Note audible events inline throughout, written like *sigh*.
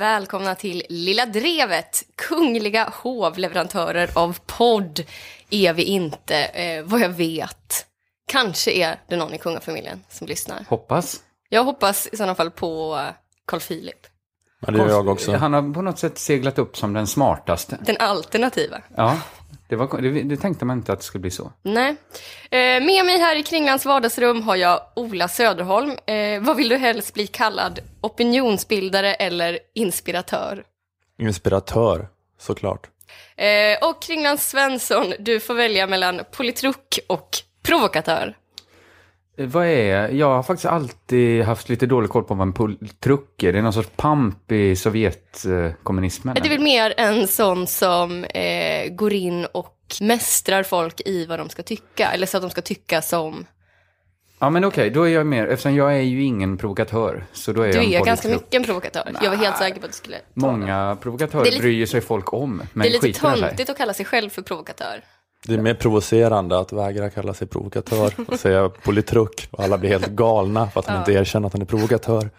välkomna till Lilla Drevet, kungliga hovleverantörer av podd. Är vi inte, eh, vad jag vet. Kanske är det någon i kungafamiljen som lyssnar. Hoppas. Jag hoppas i sådana fall på Carl Philip. Ja, det gör jag också. Han har på något sätt seglat upp som den smartaste. Den alternativa. Ja, det, var, det, det tänkte man inte att det skulle bli så. Nej. Eh, med mig här i Kringlands vardagsrum har jag Ola Söderholm. Eh, vad vill du helst bli kallad? Opinionsbildare eller inspiratör? Inspiratör, såklart. Eh, och Kringlands Svensson, du får välja mellan politruk och provokatör. Eh, Vad är, jag har faktiskt alltid haft lite dålig koll på vad en politruck är. Det är någon sorts pamp i Sovjetkommunismen. Det är väl mer en sån som eh, går in och mästrar folk i vad de ska tycka. Eller så att de ska tycka som... Ja men okej, då är jag mer, eftersom jag är ju ingen provokatör. Så då är Du jag en är ganska mycket en provokatör. Jag var helt säker på att du skulle ta. Många provokatörer lite- bryr sig folk om, men Det är lite töntigt att kalla sig själv för provokatör. Det är mer provocerande att vägra kalla sig provokatör och säga politruck och alla blir helt galna för att han inte erkänner att han är provokatör.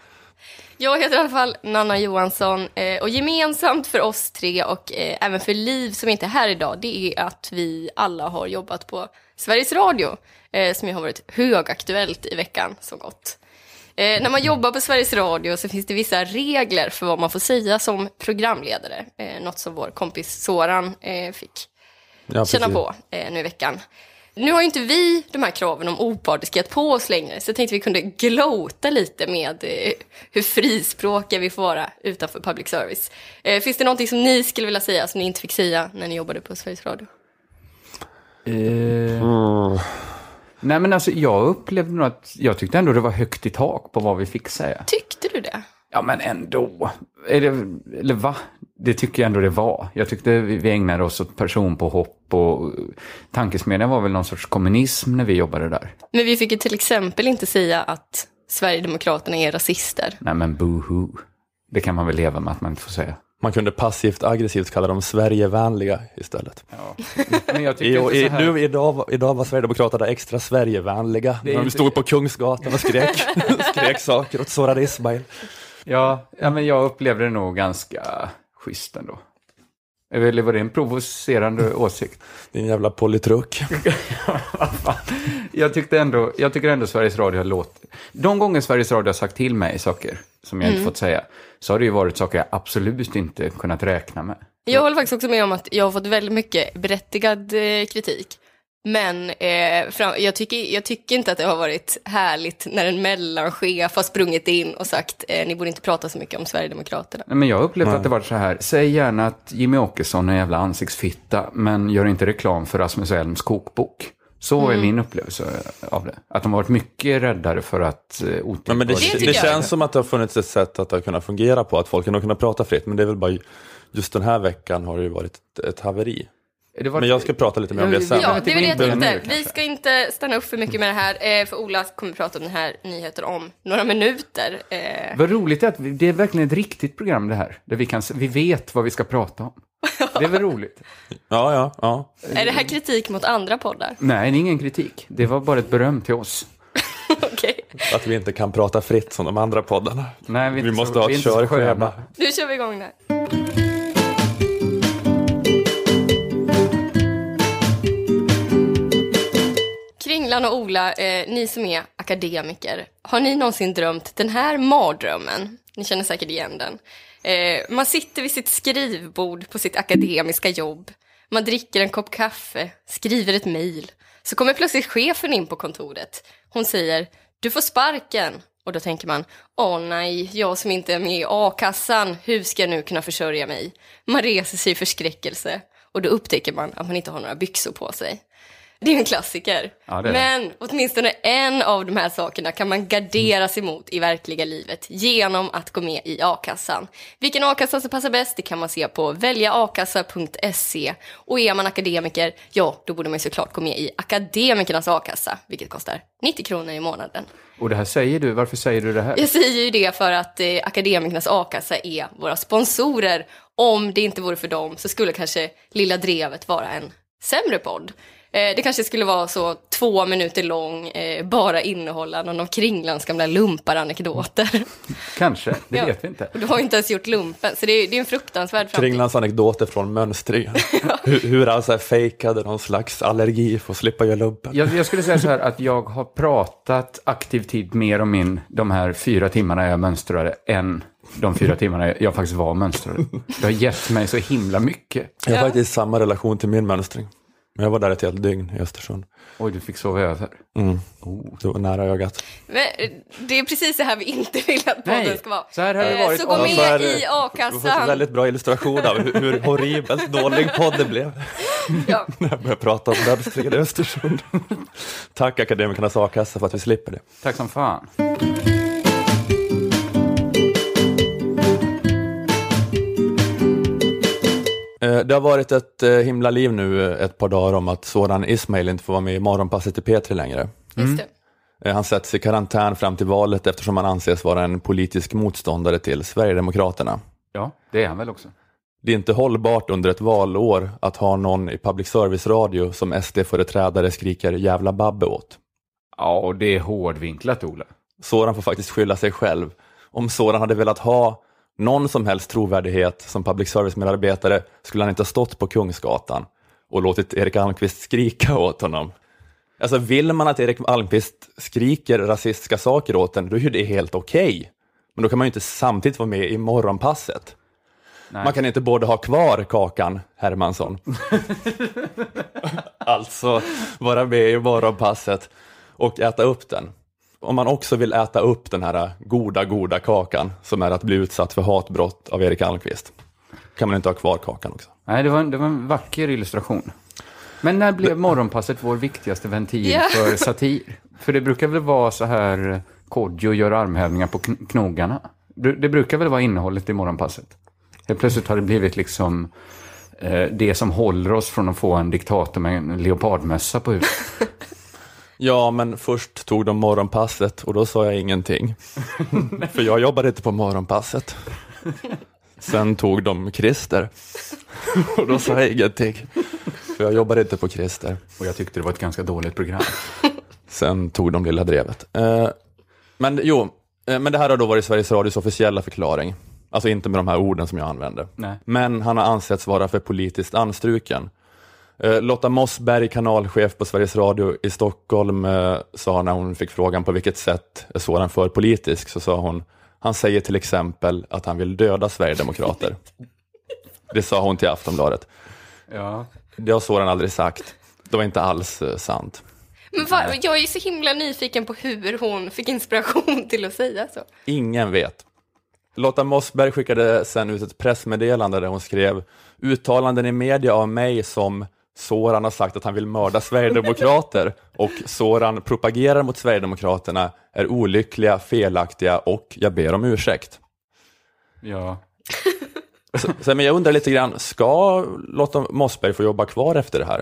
Jag heter i alla fall Nanna Johansson eh, och gemensamt för oss tre och eh, även för Liv som inte är här idag, det är att vi alla har jobbat på Sveriges Radio, eh, som ju har varit högaktuellt i veckan som gått. Eh, när man jobbar på Sveriges Radio så finns det vissa regler för vad man får säga som programledare, eh, något som vår kompis Soran eh, fick Ja, känna på eh, nu i veckan. Nu har ju inte vi de här kraven om opartiskhet på oss längre, så jag tänkte vi kunde glota lite med eh, hur frispråkiga vi får vara utanför public service. Eh, finns det någonting som ni skulle vilja säga som ni inte fick säga när ni jobbade på Sveriges Radio? Eh, Mm. Nej men alltså jag upplevde nog att, jag tyckte ändå det var högt i tak på vad vi fick säga. Tyckte du det? Ja men ändå. Är det, eller va? Det tycker jag ändå det var. Jag tyckte vi vi ägnade oss åt personpåhopp och tankesmedjan var väl någon sorts kommunism när vi jobbade där. Men vi fick ju till exempel inte säga att Sverigedemokraterna är rasister. Nej men boohoo. Det kan man väl leva med att man inte får säga. Man kunde passivt aggressivt kalla dem Sverigevänliga istället. Ja. *laughs* Men jag I, tycker inte i, så här... nu, idag, var- idag var Sverigedemokraterna extra Sverigevänliga. Det är När de inte- stod på Kungsgatan och skrek, *laughs* skrek saker åt Soran Ismail. Ja, ja, men jag upplevde det nog ganska schysst ändå. Eller var det en provocerande *laughs* åsikt? Din jävla *laughs* fan. jag, tyckte ändå, jag tycker ändå Sveriges Radio har låtit... De gånger Sveriges Radio har sagt till mig saker som jag inte fått säga, så har det ju varit saker jag absolut inte kunnat räkna med. Jag håller faktiskt också med om att jag har fått väldigt mycket berättigad eh, kritik. Men eh, fram, jag, tycker, jag tycker inte att det har varit härligt när en mellanchef har sprungit in och sagt eh, ni borde inte prata så mycket om Sverigedemokraterna. Nej, Men jag har upplevt att det varit så här, säg gärna att Jimmy Åkesson är en jävla ansiktsfitta, men gör inte reklam för Rasmus Elms kokbok. Så är min upplevelse av det. Att de har varit mycket räddare för att eh, Ja, men det, det, jag. känns som att det har funnits ett sätt att det har kunnat fungera på, att folk har kunnat prata fritt, men det är väl bara just den här veckan har det ju varit ett, ett haveri. Det var- Men jag ska prata lite mer om det sen. Ja, det är väl det jag det tänkte. nu, Vi ska inte stanna upp för mycket med det här, eh, för Ola kommer prata om den här nyheten om några minuter. Eh, Vad roligt är att det är verkligen ett riktigt program det här. Där vi, kan, vi vet vad vi ska prata om. Det är väl roligt? *laughs* Ja, ja, ja. är det här kritik mot andra poddar? Nej, det är ingen kritik. Det var bara ett beröm till oss. *laughs* Okej, Att vi inte kan prata fritt som de andra poddarna. Nej, vi, Vi måste så, ha ett körschema. nu kör vi igång där. Kringlan och Ola, eh, ni som är akademiker, har ni någonsin drömt den här mardrömmen? Ni känner säkert igen den. Eh, man sitter vid sitt skrivbord på sitt akademiska jobb. Man dricker en kopp kaffe, skriver ett mejl. Så kommer plötsligt chefen in på kontoret. Hon säger, du får sparken. Och då tänker man, åh nej, jag som inte är med i a-kassan, hur ska jag nu kunna försörja mig? Man reser sig i förskräckelse och då upptäcker man att man inte har några byxor på sig. Det är en klassiker. Ja, det är det. Men åtminstone en av de här sakerna kan man gardera sig mot i verkliga livet genom att gå med i a-kassan. Vilken a-kassa som passar bäst det kan man se på väljaakassa.se. Och är man akademiker, ja, då borde man såklart gå med i Akademikernas a-kassa, vilket kostar 90 kronor i månaden. Och det här säger du, varför säger du det här? Jag säger ju det för att eh, Akademikernas a-kassa är våra sponsorer. Om det inte vore för dem så skulle kanske Lilla Drevet vara en sämre podd. Eh, det kanske skulle vara så två minuter lång, eh, bara innehålla någon av Kringlans gamla lumparanekdoter. *laughs* Kanske, det Ja. vet vi inte. Och du har ju inte ens gjort lumpen, så det är, det är en fruktansvärd framtid. Kringlands anekdoter från mönstringen. *laughs* hur, hur han så här fejkade någon slags allergi för att slippa göra lumpen. Jag, jag skulle säga så här att jag har pratat aktiv tid mer om min, de här fyra timmarna jag mönstrade, än de fyra timmarna jag faktiskt var mönstrad. Det har gett mig så himla mycket. Jag har Ja. faktiskt samma relation till min mönstring. Men jag var där ett helt dygn i Östersund. Oj, du fick sova över. Mm. Oh. Det var nära ögat. Men eh, det är precis så här vi inte vill att podden Nej, ska vara. så här har det Eh, varit. Så gå med så är det. i Det var faktiskt en a-kassan. väldigt bra illustration av hur, hur horribelt dålig podd det blev. Ja. *laughs* När jag började prata om mönstringen i Östersund. Tack Akademikernas a-kassa för att vi slipper det. Tack som fan. Det har varit ett eh, himla liv nu eh, ett par dagar om att Soran Ismail inte får vara med i Morgonpasset i P3 längre. Eh, Han sätts i karantän fram till valet eftersom han anses vara en politisk motståndare till Sverigedemokraterna. Ja, det är han väl också. Det är inte hållbart under ett valår att ha någon i public service-radio som SD-företrädare skriker jävla babbe åt. Ja, och det är hårdvinklat, Ola. Soran får faktiskt skylla sig själv. Om Soran hade velat ha någon som helst trovärdighet som public service-medarbetare skulle han inte ha stått på Kungsgatan och låtit Erik Almqvist skrika *laughs* åt honom. Alltså vill man att Erik Almqvist skriker rasistiska saker åt en, då är ju det helt okej. Men då kan man ju inte samtidigt vara med i morgonpasset. Nej. Man kan inte både ha kvar Kakan Hermansson, *laughs* alltså vara med i morgonpasset och äta upp den. Om man också vill äta upp den här goda, goda kakan som är att bli utsatt för hatbrott av Erik Almqvist, kan man inte ha kvar kakan också. Nej, det var, en- det var en vacker illustration. Men när blev morgonpasset vår viktigaste ventil Ja. för satir? För det brukar väl vara så här, eh, Kodjo gör armhävningar på kn- knogarna. Det, det brukar väl vara innehållet i morgonpasset? Helt plötsligt har det blivit liksom eh, det som håller oss från att få en diktator med en leopardmössa på huvudet. *laughs* Ja, men först tog de morgonpasset och då sa jag ingenting. *laughs* För jag jobbade inte på morgonpasset. Sen tog de Christer *laughs* och då sa jag ingenting. För jag jobbade inte på Christer. Och jag tyckte det var ett ganska dåligt program. *laughs* Sen tog de Lilla Drevet. Eh, men jo, eh, men det här har då varit Sveriges Radios officiella förklaring. Alltså inte med de här orden som jag använde. Nej. Men han har ansetts vara för politiskt anstruken. Eh, Lotta Mossberg, kanalchef på Sveriges Radio i Stockholm, eh, sa när hon fick frågan på vilket sätt är Soran för politisk, så sa hon, han säger till exempel att han vill döda Sverigedemokrater. *laughs* Det sa hon till Aftonbladet. Ja. Det har Soran aldrig sagt. Det var inte alls eh, sant. Men va, jag är så himla nyfiken på hur hon fick inspiration *laughs* till att säga så. Ingen vet. Lotta Mossberg skickade sen ut ett pressmeddelande där hon skrev uttalanden i media av mig som Soran har sagt att han vill mörda Sverigedemokrater och Soran propagerar mot Sverigedemokraterna är olyckliga, felaktiga och jag ber om ursäkt. Ja. Så, så, men jag undrar lite grann, ska Lotta Mossberg få jobba kvar efter det här?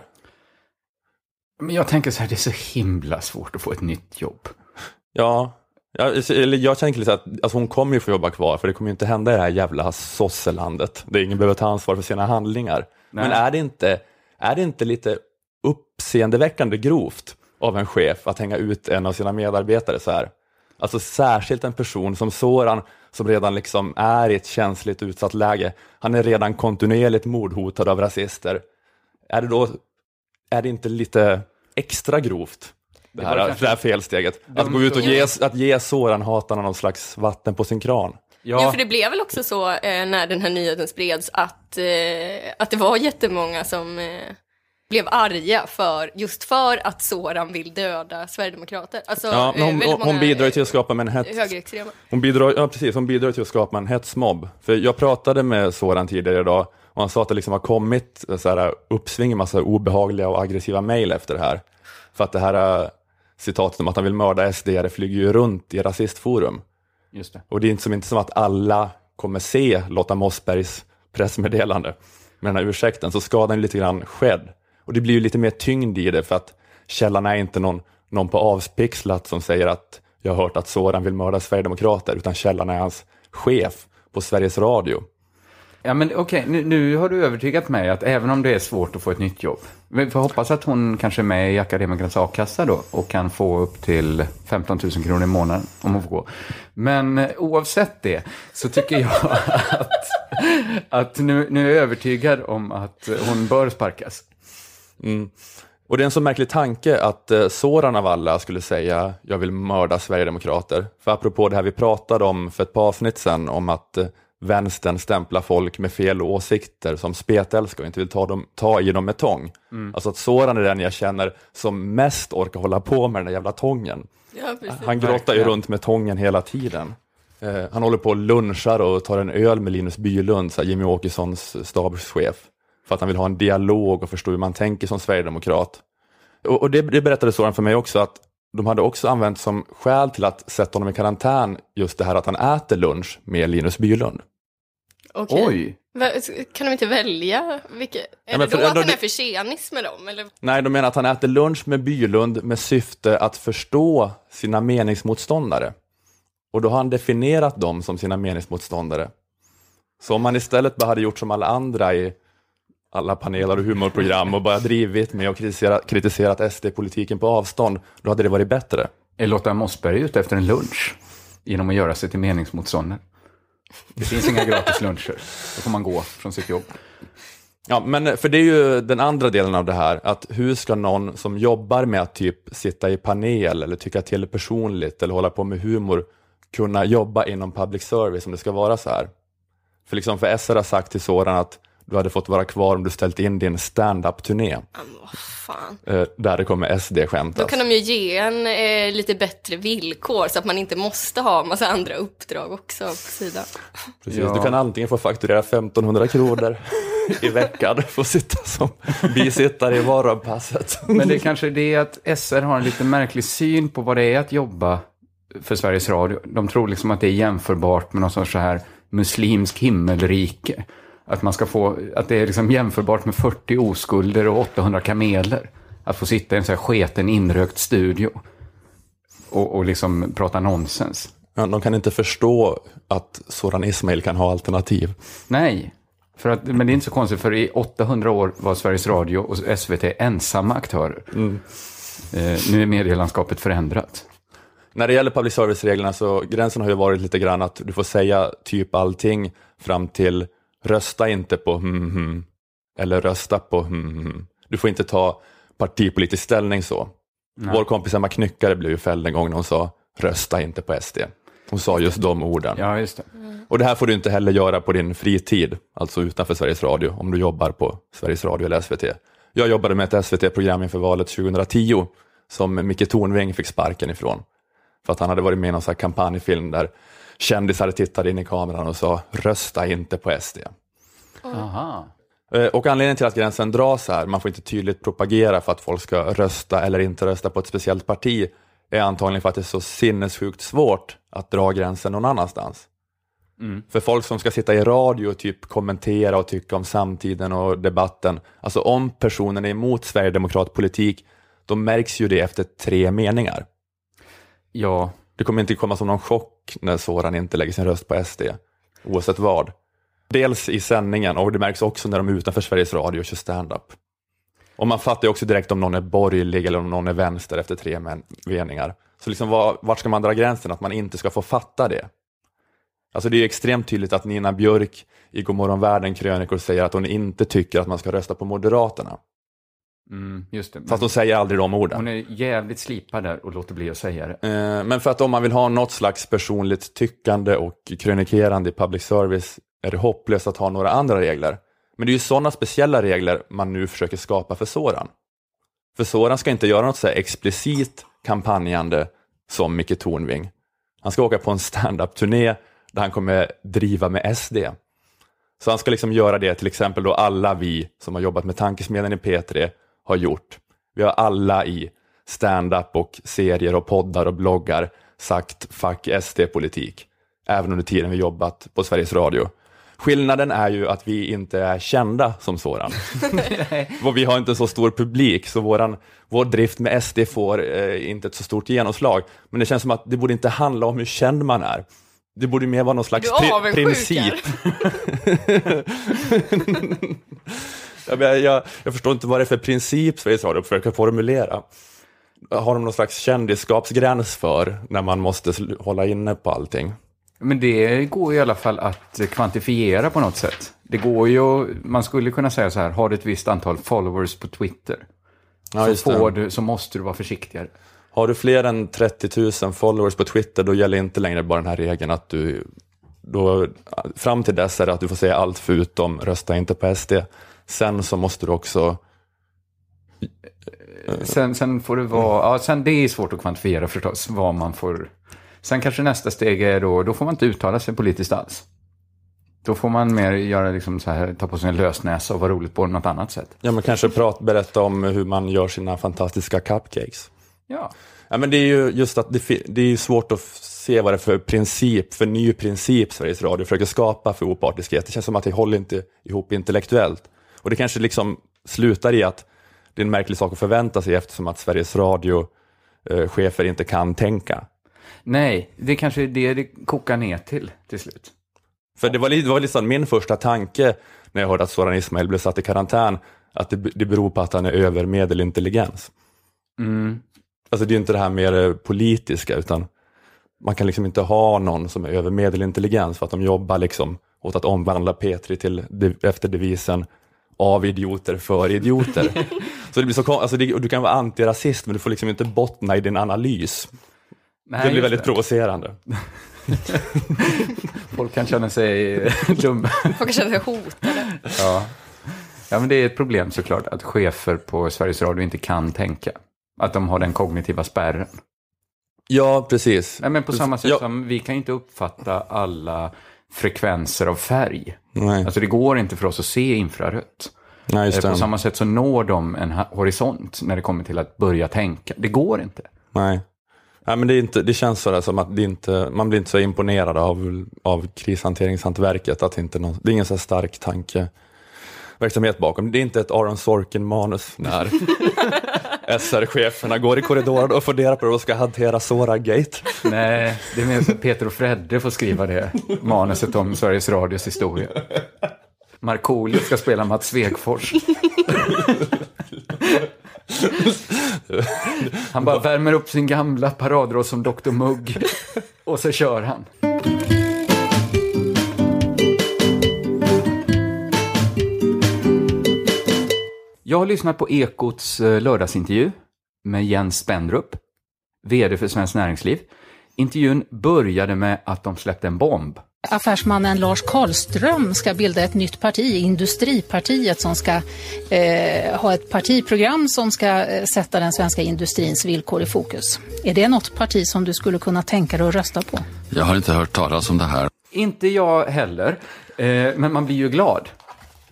Men jag tänker så här, det är så himla svårt att få ett nytt jobb. Ja, ja eller jag tänker lite att alltså hon kommer ju få jobba kvar för det kommer ju inte hända i det här jävla sosselandet där ingen behöver ta ansvar för sina handlingar. Nej. Men är det, inte, är det inte lite uppseendeväckande grovt av en chef att hänga ut en av sina medarbetare så här? Alltså särskilt en person som Soran som redan liksom är i ett känsligt utsatt läge. Han är redan kontinuerligt mordhotad av rasister. Är det då, är det inte lite extra grovt? Det Det här, det kanske- här felsteget. Att gå ut och ge, att ge Soran-hatarna någon slags vatten på sin kran. Ja. Ja, för det blev väl också så eh, när den här nyheten spreds att, eh, att det var jättemånga som eh, blev arga för, just för att Soran vill döda Sverigedemokrater. Alltså, Ja, eh, hon, hon, hon bidrar till att skapa en hets. Hon bidrar, ja, precis, hon bidrar till att skapa en hetsmobb. För jag pratade med Soran tidigare idag och han sa att det liksom har kommit så här, uppsving, en massa obehagliga och aggressiva mejl efter det här. För att det här eh, citatet om att han vill mörda SD flyger ju runt i rasistforum just det. Och det är inte som, inte som att alla kommer se Lotta Mossbergs pressmeddelande med den här ursäkten, så skadan är lite grann skedd. Och det blir ju lite mer tyngd i det för att källan är inte någon, någon på avspixlat som säger att jag har hört att Soran vill mörda Sverigedemokrater, utan källan är hans chef på Sveriges Radio. Ja, men okej, nu, nu har du övertygat mig att även om det är svårt att få ett nytt jobb, vi får hoppas att hon kanske är med i Akademikernas a-kassa då och kan få upp till 15 000 kronor i månaden om hon får gå. Men eh, oavsett det så tycker jag *laughs* att, att nu, nu är jag övertygad om att hon bör sparkas. Mm. Och det är en så märklig tanke att eh, Soran av alla skulle säga jag vill mörda Sverigedemokrater. För apropå det här vi pratade om för ett par avsnitt sedan om att eh, vänstern stämplar folk med fel åsikter som spetälskar och inte vill ta, dem, ta i dem med tång. Alltså att Soran är den jag känner som mest orkar hålla på med den där jävla tången. Ja. Han grottar ju runt med tången hela tiden. Eh, han håller på och lunchar och tar en öl med Linus Bylund, så Jimmy Åkessons stabschef. För att han vill ha en dialog och förstå hur man tänker som sverigedemokrat. Och, och det, det berättade Soran för mig också att de hade också använt som skäl till att sätta honom i karantän just det här att han äter lunch med Linus Bylund. Okej. Oj! Kan de inte välja? Vilka... Är men det för- då att han är för tjenis med dem? Eller? Nej, de menar att han äter lunch med Bylund med syfte att förstå sina meningsmotståndare. Och då har han definierat dem som sina meningsmotståndare. Så om man istället bara hade gjort som alla andra i alla paneler och humorprogram och bara drivit med och kritiserat, kritiserat SD-politiken på avstånd, då hade det varit bättre. Är Lotta Mossberg ute efter en lunch? Genom att göra sig till meningsmotståndare. Det finns inga gratis luncher. Då får man gå från sitt jobb. Ja, men för det är ju den andra delen av det här, att hur ska någon som jobbar med att typ sitta i panel eller tycka till personligt eller hålla på med humor kunna jobba inom public service om det ska vara så här? För liksom för SR har sagt till Soran att du hade fått vara kvar om du ställt in din stand-up-turné, Ja, men vad fan. eh, där det kommer Då SD-skämtas. kan de ju ge en eh, lite bättre villkor så att man inte måste ha massa andra uppdrag också på sidan. Precis, Ja. Du kan antingen få fakturera 1500 kronor *laughs* i veckan för att sitta som bisittare i morgonpasset. Men det är kanske det att SR har en lite märklig syn på vad det är att jobba för Sveriges Radio. De tror liksom att det är jämförbart med någon sorts så här muslimsk himmelrike. Att, man ska få, att det är liksom jämförbart med 40 oskulder och 800 kameler. Att få sitta i en så här sketen inrökt studio och, och liksom prata nonsens. Ja, de kan inte förstå att Soran Ismail kan ha alternativ. Nej, för att, men det är inte så konstigt för i 800 år var Sveriges Radio och SVT ensamma aktörer. Eh, nu är medielandskapet förändrat. När det gäller public service-reglerna så gränsen har ju varit lite grann att du får säga typ allting fram till rösta inte på hmm, hmm, eller rösta på hmm, hmm. Du får inte ta partipolitisk ställning så. Vår kompis Emma Knyckare blev ju fälld en gång när hon sa rösta inte på SD. Hon sa just de orden. Ja, just det. Och det här får du inte heller göra på din fritid, alltså utanför Sveriges Radio, om du jobbar på Sveriges Radio eller SVT. Jag jobbade med ett SVT-program inför valet 2010 som Micke Tornving fick sparken ifrån. För att han hade varit med i någon kampanjfilm där kändisar tittade in i kameran och sa rösta inte på SD. Aha. Eh, Och anledningen till att gränsen dras här, man får inte tydligt propagera för att folk ska rösta eller inte rösta på ett speciellt parti, är antagligen för att det är så sinnessjukt svårt att dra gränsen någon annanstans. För folk som ska sitta i radio och typ kommentera och tycka om samtiden och debatten, alltså om personen är emot sverigedemokratpolitik, då märks ju det efter tre meningar. Ja, det kommer inte komma som någon chock när Soran inte lägger sin röst på SD, oavsett vad. Dels i sändningen och det märks också när de är utanför Sveriges Radio och kör stand-up. Och man fattar ju också direkt om någon är borgerlig eller om någon är vänster efter tre meningar. Så liksom var, vart ska man dra gränsen att man inte ska få fatta det? Alltså det är ju extremt tydligt att Nina Björk i Godmorgon Världen krönikor säger att hon inte tycker att man ska rösta på Moderaterna mm, just det. Fast hon säger aldrig de orden. Hon är jävligt slipad där och låter bli att säga det. Eh, Men för att om man vill ha något slags personligt tyckande och krönikerande i public service är det hopplöst att ha några andra regler. Men det är ju sådana speciella regler man nu försöker skapa för Soran. För Soran ska inte göra något så explicit kampanjande som Micke Tornving. Han ska åka på en stand-up-turné där han kommer driva med SD. Så han ska liksom göra det till exempel då alla vi som har jobbat med Tankesmedjan i P3 har gjort. Vi har alla i stand-up och serier och poddar och bloggar sagt fuck SD-politik. Även under tiden vi jobbat på Sveriges Radio. Skillnaden är ju att vi inte är kända som sådan. *laughs* Vi har inte så stor publik, så våran, vår drift med SD får eh, inte ett så stort genomslag. Men det känns som att det borde inte handla om hur känd man är. Det borde mer vara någon slags pri- princip. *laughs* *laughs* jag, jag, jag, förstår inte vad det är för princip Sveriges Radio försöker formulera. Har de någon slags kändisskapsgräns för när man måste hålla inne på allting? Men det går i alla fall att kvantifiera på något sätt. Det går ju, man skulle kunna säga så här, har du ett visst antal followers på Twitter, Ja, så, det. får du, så måste du vara försiktigare. Har du fler än 30 000 followers på Twitter, då gäller inte längre bara den här regeln att du, då, fram till dess är det att du får säga allt förutom rösta inte på SD. Sen så måste du också, Sen, sen får det vara, ja, sen det är svårt att kvantifiera förstås, vad man får. Sen kanske nästa steg är då, då får man inte uttala sig politiskt alls. Då får man mer göra liksom så här, ta på sig en lösnäsa och vara roligt på något annat sätt. ja men kanske prat, berätta om hur man gör sina fantastiska cupcakes. Ja. Ja, men det är ju just att det, det är svårt att se vad det är för princip, för ny princip Sveriges Radio försöker skapa för opartiskhet. Det känns som att det håller inte ihop intellektuellt. Och det kanske liksom slutar i att det är en märklig sak att förvänta sig eftersom att Sveriges Radio-chefer inte kan tänka. Nej, det kanske är det det kokar ner till till slut. För det var, det var liksom min första tanke när jag hörde att Soran Ismail blev satt i karantän, att det, det beror på att han är över medelintelligens. Mm. Alltså det är inte det här mer eh, politiska, utan man kan liksom inte ha någon som är över medelintelligens för att de jobbar liksom åt att omvandla Petri till efter devisen av idioter för idioter. *laughs* så det blir så alltså det, du kan vara antirasist men du får liksom inte bottna i din analys. Nej, det blir väldigt provocerande. *laughs* Folk kan känna sig dumma. Folk känner sig hotade. Ja. ja, men det är ett problem såklart att chefer på Sveriges Radio inte kan tänka. Att de har den kognitiva spärren. Ja, precis. Nej, men på samma sätt Ja. som vi kan inte uppfatta alla frekvenser av färg. Nej, Alltså det går inte för oss att se infrarött. Nej Eh, På samma sätt så når de en horisont när det kommer till att börja tänka. Det går inte. Nej. Nej, men det, är inte, det känns sådär som att det inte, man blir inte så imponerad av, av krishanteringshantverket. Att det, inte någon, det är ingen så stark tankeverksamhet bakom. Det är inte ett Aaron Sorkin-manus *laughs* SR-cheferna går i korridoren och funderar på hur de ska hantera Sora-gate. Nej, det är mer så att Peter och Fredde får skriva det manuset om Sveriges Radios historia. Markoolio ska spela Mats Svegfors. Han bara värmer upp sin gamla paradroll som Dr. Mugg och så kör han. Jag har lyssnat på Ekots eh, lördagsintervju med Jens Spendrup, vd för Svenskt Näringsliv. Intervjun började med att de släppte en bomb. Affärsmannen Lars Karlström ska bilda ett nytt parti, Industripartiet, som ska eh, ha ett partiprogram som ska eh, sätta den svenska industrins villkor i fokus. Är det något parti som du skulle kunna tänka dig att rösta på? Jag har inte hört talas om det här. Inte jag heller, eh, men man blir ju glad.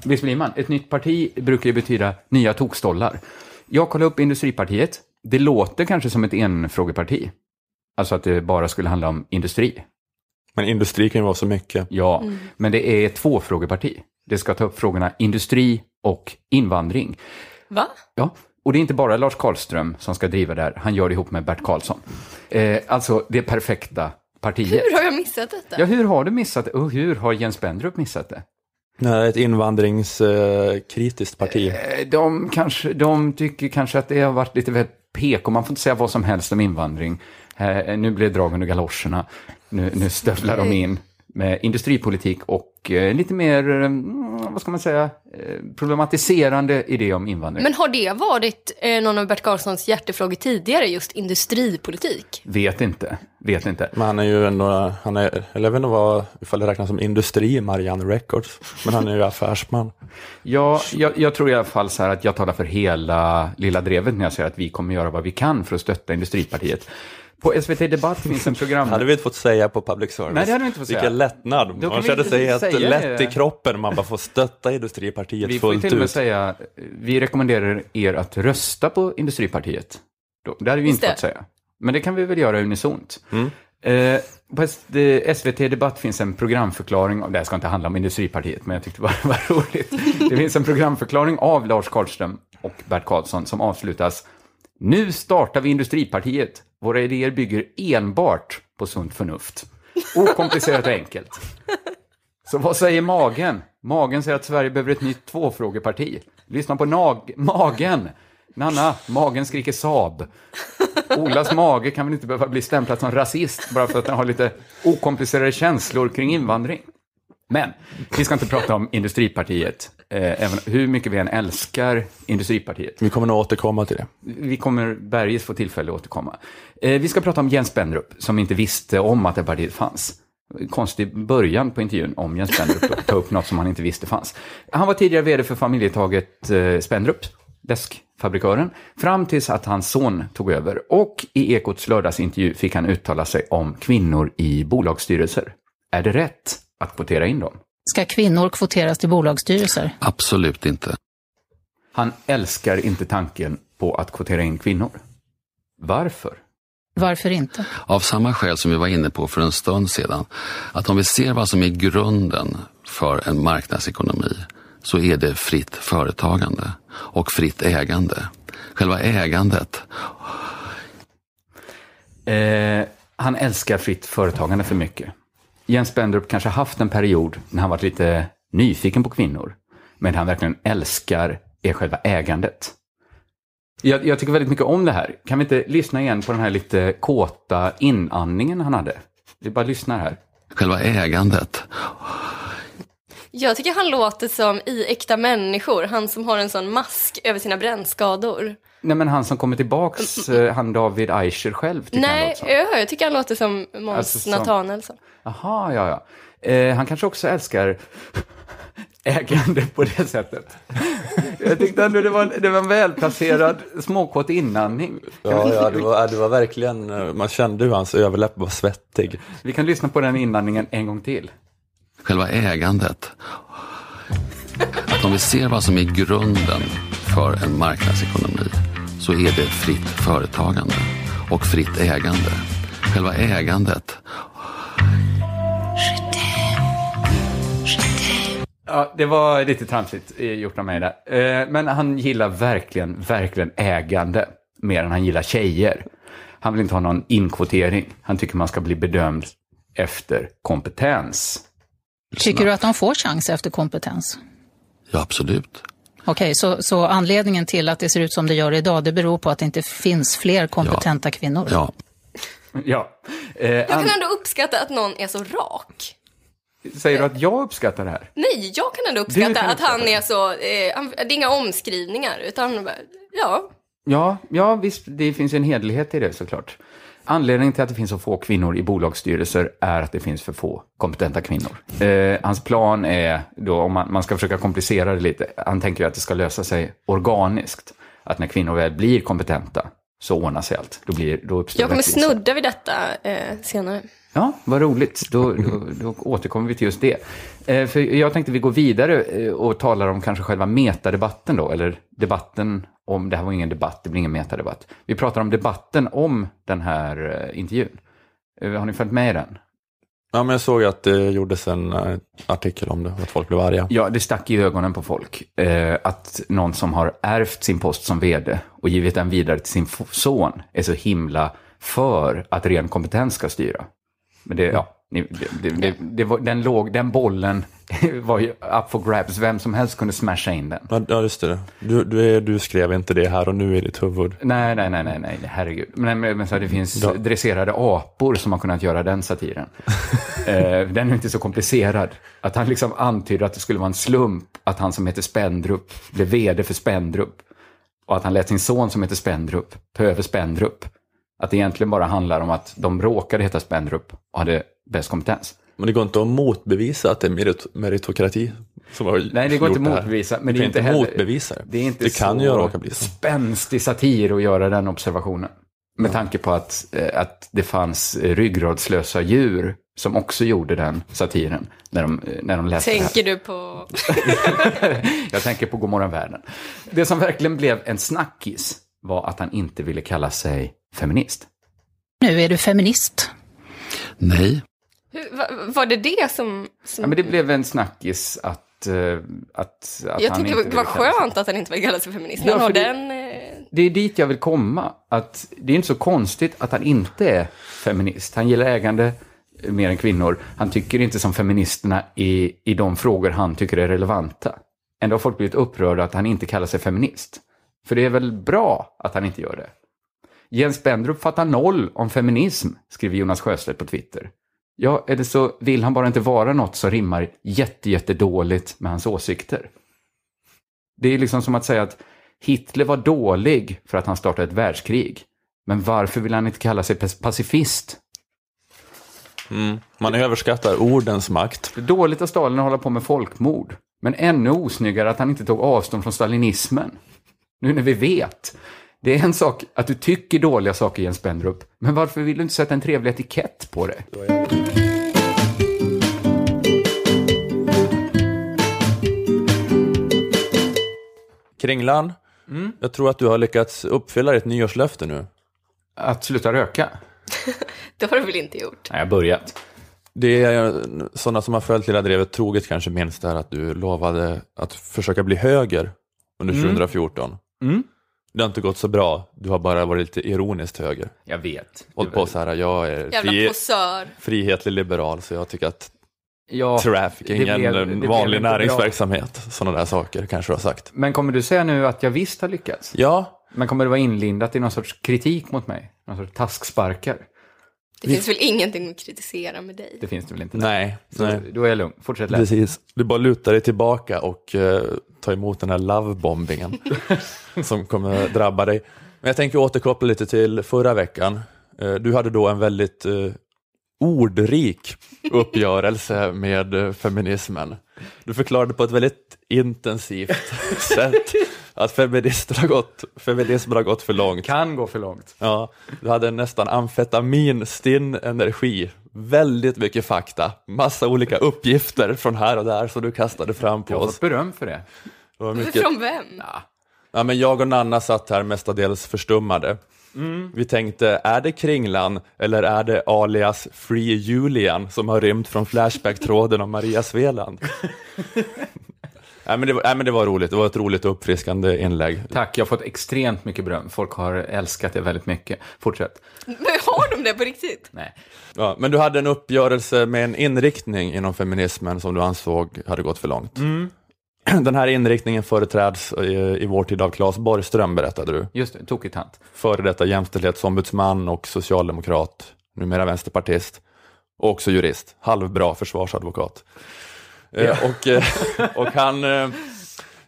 Visst blir man? Ett nytt parti brukar ju betyda nya tokstollar. Jag kollade upp Industripartiet. Det låter kanske som ett enfrågeparti. Alltså att det bara skulle handla om industri. Men industri kan ju vara så mycket. Ja, men det är ett tvåfrågeparti. Det ska ta upp frågorna industri och invandring. Va? Ja, och det är inte bara Lars Karlström som ska driva det här. Han gör det ihop med Bert Karlsson. Eh, alltså det perfekta partiet. Hur har jag missat detta? Ja, hur har du missat det? Och hur har Jens Spendrup missat det? Nej, ett invandringskritiskt parti. Eh, De, kanske, de tycker kanske att det har varit lite väl PK. Man får inte säga vad som helst om invandring. Eh, nu blir det drag under galoscherna. Nu, nu stövlar de in med industripolitik och eh, lite mer, eh, vad ska man säga, eh, problematiserande idé om invandring. Men har det varit eh, någon av Bert Karlssons hjärtefrågor tidigare, just industripolitik? Vet inte, vet inte. Men han är ju ändå, han är, eller jag vet inte vad, ifall det räknas som industri, Marianne Records. Men han är ju *laughs* affärsman. Ja, jag, jag tror i alla fall så här att jag talar för hela Lilla Drevet när jag säger att vi kommer göra vad vi kan för att stötta Industripartiet. På SVT Debatt finns en program... hade vi inte fått säga på public service. Nej, det hade vi inte fått säga. Vilken lättnad. Då Man vi kände sig helt lätt det. i kroppen. Man bara får stötta Industripartiet Vi får ju fullt till och med ut. säga, vi rekommenderar er att rösta på Industripartiet. Då, det hade vi Just inte det. fått säga. Men det kan vi väl göra unisont. Mm. Eh, på det- SVT Debatt finns en programförklaring, av- det här ska inte handla om Industripartiet, men jag tyckte *laughs* det var, var roligt. Det finns en programförklaring av Lars Karlström och Bert Karlsson som avslutas. Nu startar vi Industripartiet. Våra idéer bygger enbart på sunt förnuft. Okomplicerat och enkelt. Så vad säger magen? Magen säger att Sverige behöver ett nytt tvåfrågeparti. Lyssna på nag- magen. Nanna, magen skriker Saab. Olas mage kan väl inte behöva bli stämplad som rasist bara för att den har lite okomplicerade känslor kring invandring. Men vi ska inte prata om Industripartiet, eh, även hur mycket vi än älskar Industripartiet. Vi kommer nog återkomma till det. Vi kommer bergis få tillfälle att återkomma. Eh, vi ska prata om Jens Spendrup, som inte visste om att det partiet fanns. Konstig början på intervjun om Jens Spendrup, att ta upp något som han inte visste fanns. Han var tidigare vd för familjetaget eh, Spendrup, läskfabrikören, fram tills att hans son tog över. Och i Ekots lördagsintervju fick han uttala sig om kvinnor i bolagsstyrelser. Är det rätt att kvotera in dem? Ska kvinnor kvoteras till bolagsstyrelser? Absolut inte. Han älskar inte tanken på att kvotera in kvinnor. Varför? Varför inte? Av samma skäl som vi var inne på för en stund sedan. Att om vi ser vad som är grunden för en marknadsekonomi så är det fritt företagande och fritt ägande. Själva ägandet. Eh, han älskar fritt företagande för mycket. Jens Spendrup kanske haft en period när han varit lite nyfiken på kvinnor. Men han verkligen älskar är själva ägandet. Jag, jag tycker väldigt mycket om det här. Kan vi inte lyssna igen på den här lite kåta inandningen han hade? Vi bara lyssnar här. Själva ägandet. Jag tycker han låter som i Äkta människor, han som har en sån mask över sina brännskador. Nej men han som kommer tillbaks, eh, han David Eicher själv. tycker han Nej, låter som. jag, jag tycker han låter som Måns Alltså som- Nathanaelsson. Jaha, ja, ja. Eh, han kanske också älskar *laughs* ägande på det sättet. Jag tyckte ändå det var, det var en välplacerad småkåt inandning. Ja, ja det, var, det var verkligen, eh, man kände hur hans överläpp var svettig. Vi kan lyssna på den inandningen en gång till. Själva ägandet. Att om vi ser vad som är grunden för en marknadsekonomi så är det fritt företagande och fritt ägande. Själva ägandet. Ja, det var lite tramsigt eh, gjort av mig där. Eh, Men han gillar verkligen, verkligen ägande mer än han gillar tjejer. Han vill inte ha någon inkvotering. Han tycker man ska bli bedömd efter kompetens. Tycker du att de får chans efter kompetens? Ja, absolut. Okej, så, så anledningen till att det ser ut som det gör idag, det beror på att det inte finns fler kompetenta kvinnor? Ja, *laughs* Ja. Eh, Jag an- kan ändå uppskatta att någon är så rak. Säger du att jag uppskattar det här? Nej, jag kan ändå uppskatta kan att han är så, eh, det är inga omskrivningar, utan ja, Ja, ja visst, det finns en hederlighet i det såklart. Anledningen till att det finns så få kvinnor i bolagsstyrelser är att det finns för få kompetenta kvinnor. Eh, hans plan är, då, om man, man ska försöka komplicera det lite, han tänker ju att det ska lösa sig organiskt. Att när kvinnor väl blir kompetenta så ordnar sig allt. Då, blir, då uppstår jag kommer rättvisa. snudda vid detta eh, senare. Ja, vad roligt. Då, då, då återkommer vi till just det. Eh, för jag tänkte vi går vidare eh, och talar om kanske själva metadebatten då, eller debatten om, det här var ingen debatt, det blir ingen metadebatt. Vi pratar om debatten om den här eh, intervjun. Eh, har ni följt med i den? Ja, men jag såg att det gjordes en eh, artikel om det, att folk blev arga. Ja, det stack i ögonen på folk. Eh, att någon som har ärvt sin post som vd och givit den vidare till sin son är så himla för att ren kompetens ska styra. Men det, ja, ni- det, det, det, var, den, låg, den bollen *laughs* var ju up for grabs. Vem som helst kunde smasha in den. Ja, just det. Du, du, du skrev inte det här och nu i ditt huvud. Nej, nej, nej, nej, nej, herregud. Men, men, så det finns Ja. dresserade apor som har kunnat göra den satiren. *laughs* eh, den är inte så komplicerad. Att han liksom antyder att det skulle vara en slump att han som heter Spendrup blev vd för Spendrup. Och att han lät sin son som heter Spendrup ta över Spendrup. Att det egentligen bara handlar om att de råkade heta Spendrup och hade bäst kompetens. Men det går inte att motbevisa att det är merit meritokrati som har Nej, det går gjort inte att motbevisa. Men det är inte heller... motbevisa det. Det, är inte det kan så ju råka bli så. spänstig satir att göra den observationen. Med tanke på att, eh, att det fanns ryggradslösa djur som också gjorde den satiren när de, eh, när de läste Tänker du på... det. *laughs* Jag tänker på Godmorgon världen. Det som verkligen blev en snackis var att han inte ville kalla sig feminist. Nu är du feminist. nej, Hur, va, var det det som... som... Ja, men det blev en snackis att, eh, att, att jag tyckte det var skönt att han inte vill kalla sig feminist. Ja, har för det- den... Eh... Det är dit jag vill komma. Att det är inte så konstigt att han inte är feminist. Han gillar ägande. mer än kvinnor. Han tycker inte som feministerna i, i de frågor han tycker är relevanta. Ändå har folk blivit upprörda att han inte kallar sig feminist. För det är väl bra att han inte gör det. Jens Bendrup fattar noll om feminism, skriver Jonas Sjöstedt på Twitter. Ja, eller så vill han bara inte vara något som rimmar jätte, jätte dåligt med hans åsikter. Det är liksom som att säga att Hitler var dålig för att han startade ett världskrig. Men varför vill han inte kalla sig pacifist? Mm. Man överskattar ordens makt. Det är dåligt av Stalin att hålla på med folkmord. Men ännu osnyggare att han inte tog avstånd från stalinismen. Nu när vi vet. Det är en sak att du tycker dåliga saker Jens Bendrup, men varför vill du inte sätta en trevlig etikett på det? Kringlan, mm. jag tror att du har lyckats uppfylla ditt nyårslöfte nu. Att sluta röka? *laughs* det har du väl inte gjort? Nej, jag har börjat. Det är sådana som har följt Lilla Drevet troget kanske minns där att du lovade att försöka bli höger under 2014. Mm. mm. Det har inte gått så bra, du har bara varit lite ironiskt höger. Jag vet. Hållit på så här, jag är fri, frihetlig liberal så jag tycker att ja, trafficking är en vanlig näringsverksamhet. Sådana där saker kanske du har sagt. Men kommer du säga nu att jag visst har lyckats? Ja. Men kommer det vara inlindat i någon sorts kritik mot mig? Någon sorts tasksparkar? Det finns väl ingenting att kritisera med dig? Det finns det väl inte? Nej. Så nej. Då är jag lugn. Fortsätt läsa. Precis. Du bara lutar dig tillbaka och uh, tar emot den här lovebombingen *laughs* som kommer drabba dig. Men jag tänker återkoppla lite till förra veckan. Uh, du hade då en väldigt uh, ordrik uppgörelse med feminismen. Du förklarade på ett väldigt intensivt *laughs* sätt att feminism har, gått, feminism har gått för långt. Kan gå för långt. Ja, du hade nästan amfetamin-stinn energi. Väldigt mycket fakta, massa olika uppgifter från här och där som du kastade fram på oss. Jag har fått beröm för det. det var mycket... Från vem? Ja. ja, men jag och Nanna satt här mestadels förstummade. Mm. Vi tänkte, är det Kringlan eller är det alias Free Julian som har rymt från Flashback-tråden om Maria Sveland? *laughs* Nej, men det var, nej, men det var roligt. Det var ett roligt och uppfriskande inlägg. Tack, jag har fått extremt mycket beröm. Folk har älskat det väldigt mycket. Fortsätt. Men har de det på riktigt? Nej. Ja, men du hade en uppgörelse med en inriktning inom feminismen som du ansåg hade gått för långt. Mm. *clears throat* Den här inriktningen företräds i, i vår tid av Claes Borgström, berättade du. Just det, tokig tant. Före detta jämställdhetsombudsman och socialdemokrat, numera vänsterpartist. Och också jurist, halvbra försvarsadvokat. Eh, ja. och, eh, *laughs* och han, eh,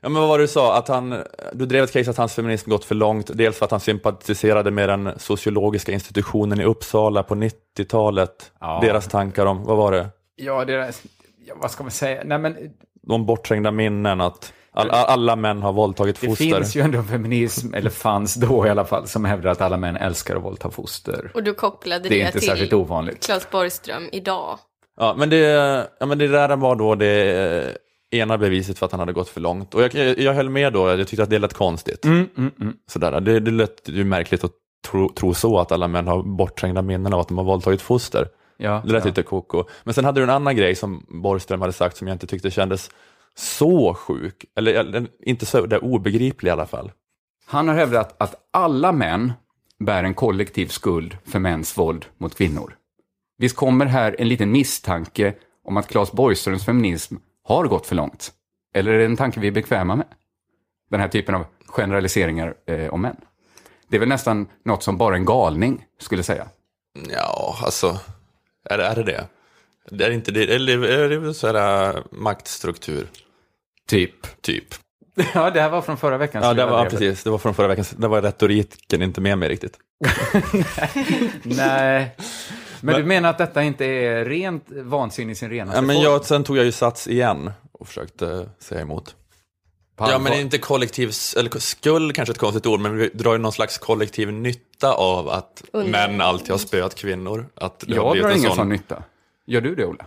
ja men vad var det du sa, att han, du drev ett case att hans feminism gått för långt, dels för att han sympatiserade med den sociologiska institutionen i Uppsala på 90-talet, ja. deras tankar om, vad var det? Ja, deras, ja, vad ska man säga, nej men... De bortträngda minnen att all, alla män har våldtagit foster. Det finns ju ändå feminism, eller fanns då i alla fall, som hävdar att alla män älskar att våldta foster. Och du kopplade det, det är inte till särskilt ovanligt. Claes Borgström idag. Ja, men det, ja, men det där var då det eh, ena beviset för att han hade gått för långt. Och jag, jag höll med då, jag tyckte att det lät konstigt. Mm, mm, mm. Sådär, det, det lät ju märkligt att tro, tro, så, att alla män har bortträngda minnen av att de har våldtagit foster. Ja, det lät ja. lite koko. Men sen hade du en annan grej som Borgström hade sagt som jag inte tyckte kändes så sjuk, eller inte så där obegriplig i alla fall. Han har hävdat att alla män bär en kollektiv skuld för mäns våld mot kvinnor. Visst kommer här en liten misstanke om att Claes Borgströms feminism har gått för långt? Eller är det en tanke vi är bekväma med? Den här typen av generaliseringar eh, om män. Det är väl nästan något som bara en galning skulle säga. Ja, alltså, är det är det? det? Det är inte det, eller är det så här äh, maktstruktur? Typ. Typ. *laughs* Ja, det här var från förra veckan. Ja, det var, precis. Det var från förra veckan. Det var retoriken inte med mig riktigt. *laughs* Nej. Men, men, du menar att detta inte är rent vansinne i sin renaste ja, men jag, Sen tog jag ju sats igen och försökte säga emot. Ja, men inte kollektiv, eller skuld kanske ett konstigt ord, men vi drar ju någon slags kollektiv nytta av att Under. män alltid har spöat kvinnor. Att jag drar ingen sån... sån nytta. Gör du det, Ola?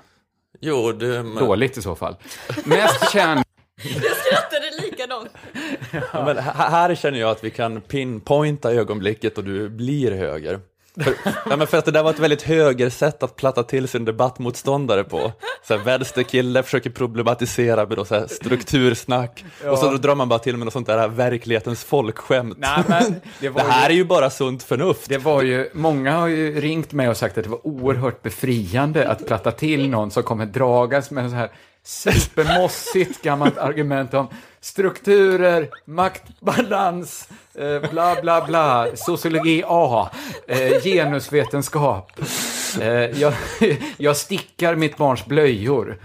Jo, det... Men... Dåligt i så fall. Mest *laughs* känd... Jag skrattade likadant. Ja. Men här känner jag att vi kan pinpointa ögonblicket och du blir höger. För, ja, men för att det där var ett väldigt högersätt att platta till sin debattmotståndare på. Så här, vänsterkille försöker problematisera med då, så här, struktursnack och så då drar man bara till med något sånt där verklighetens folkskämt. Nej, men det, *laughs* Det här ju, är ju bara sunt förnuft. det var ju, många har ju ringt mig och sagt att det var oerhört befriande att platta till någon som kommer dragas med så här supermossigt gammalt argument om strukturer, maktbalans, eh, bla bla bla, sociologi A, eh, genusvetenskap. Eh, jag, *laughs* jag stickar mitt barns blöjor.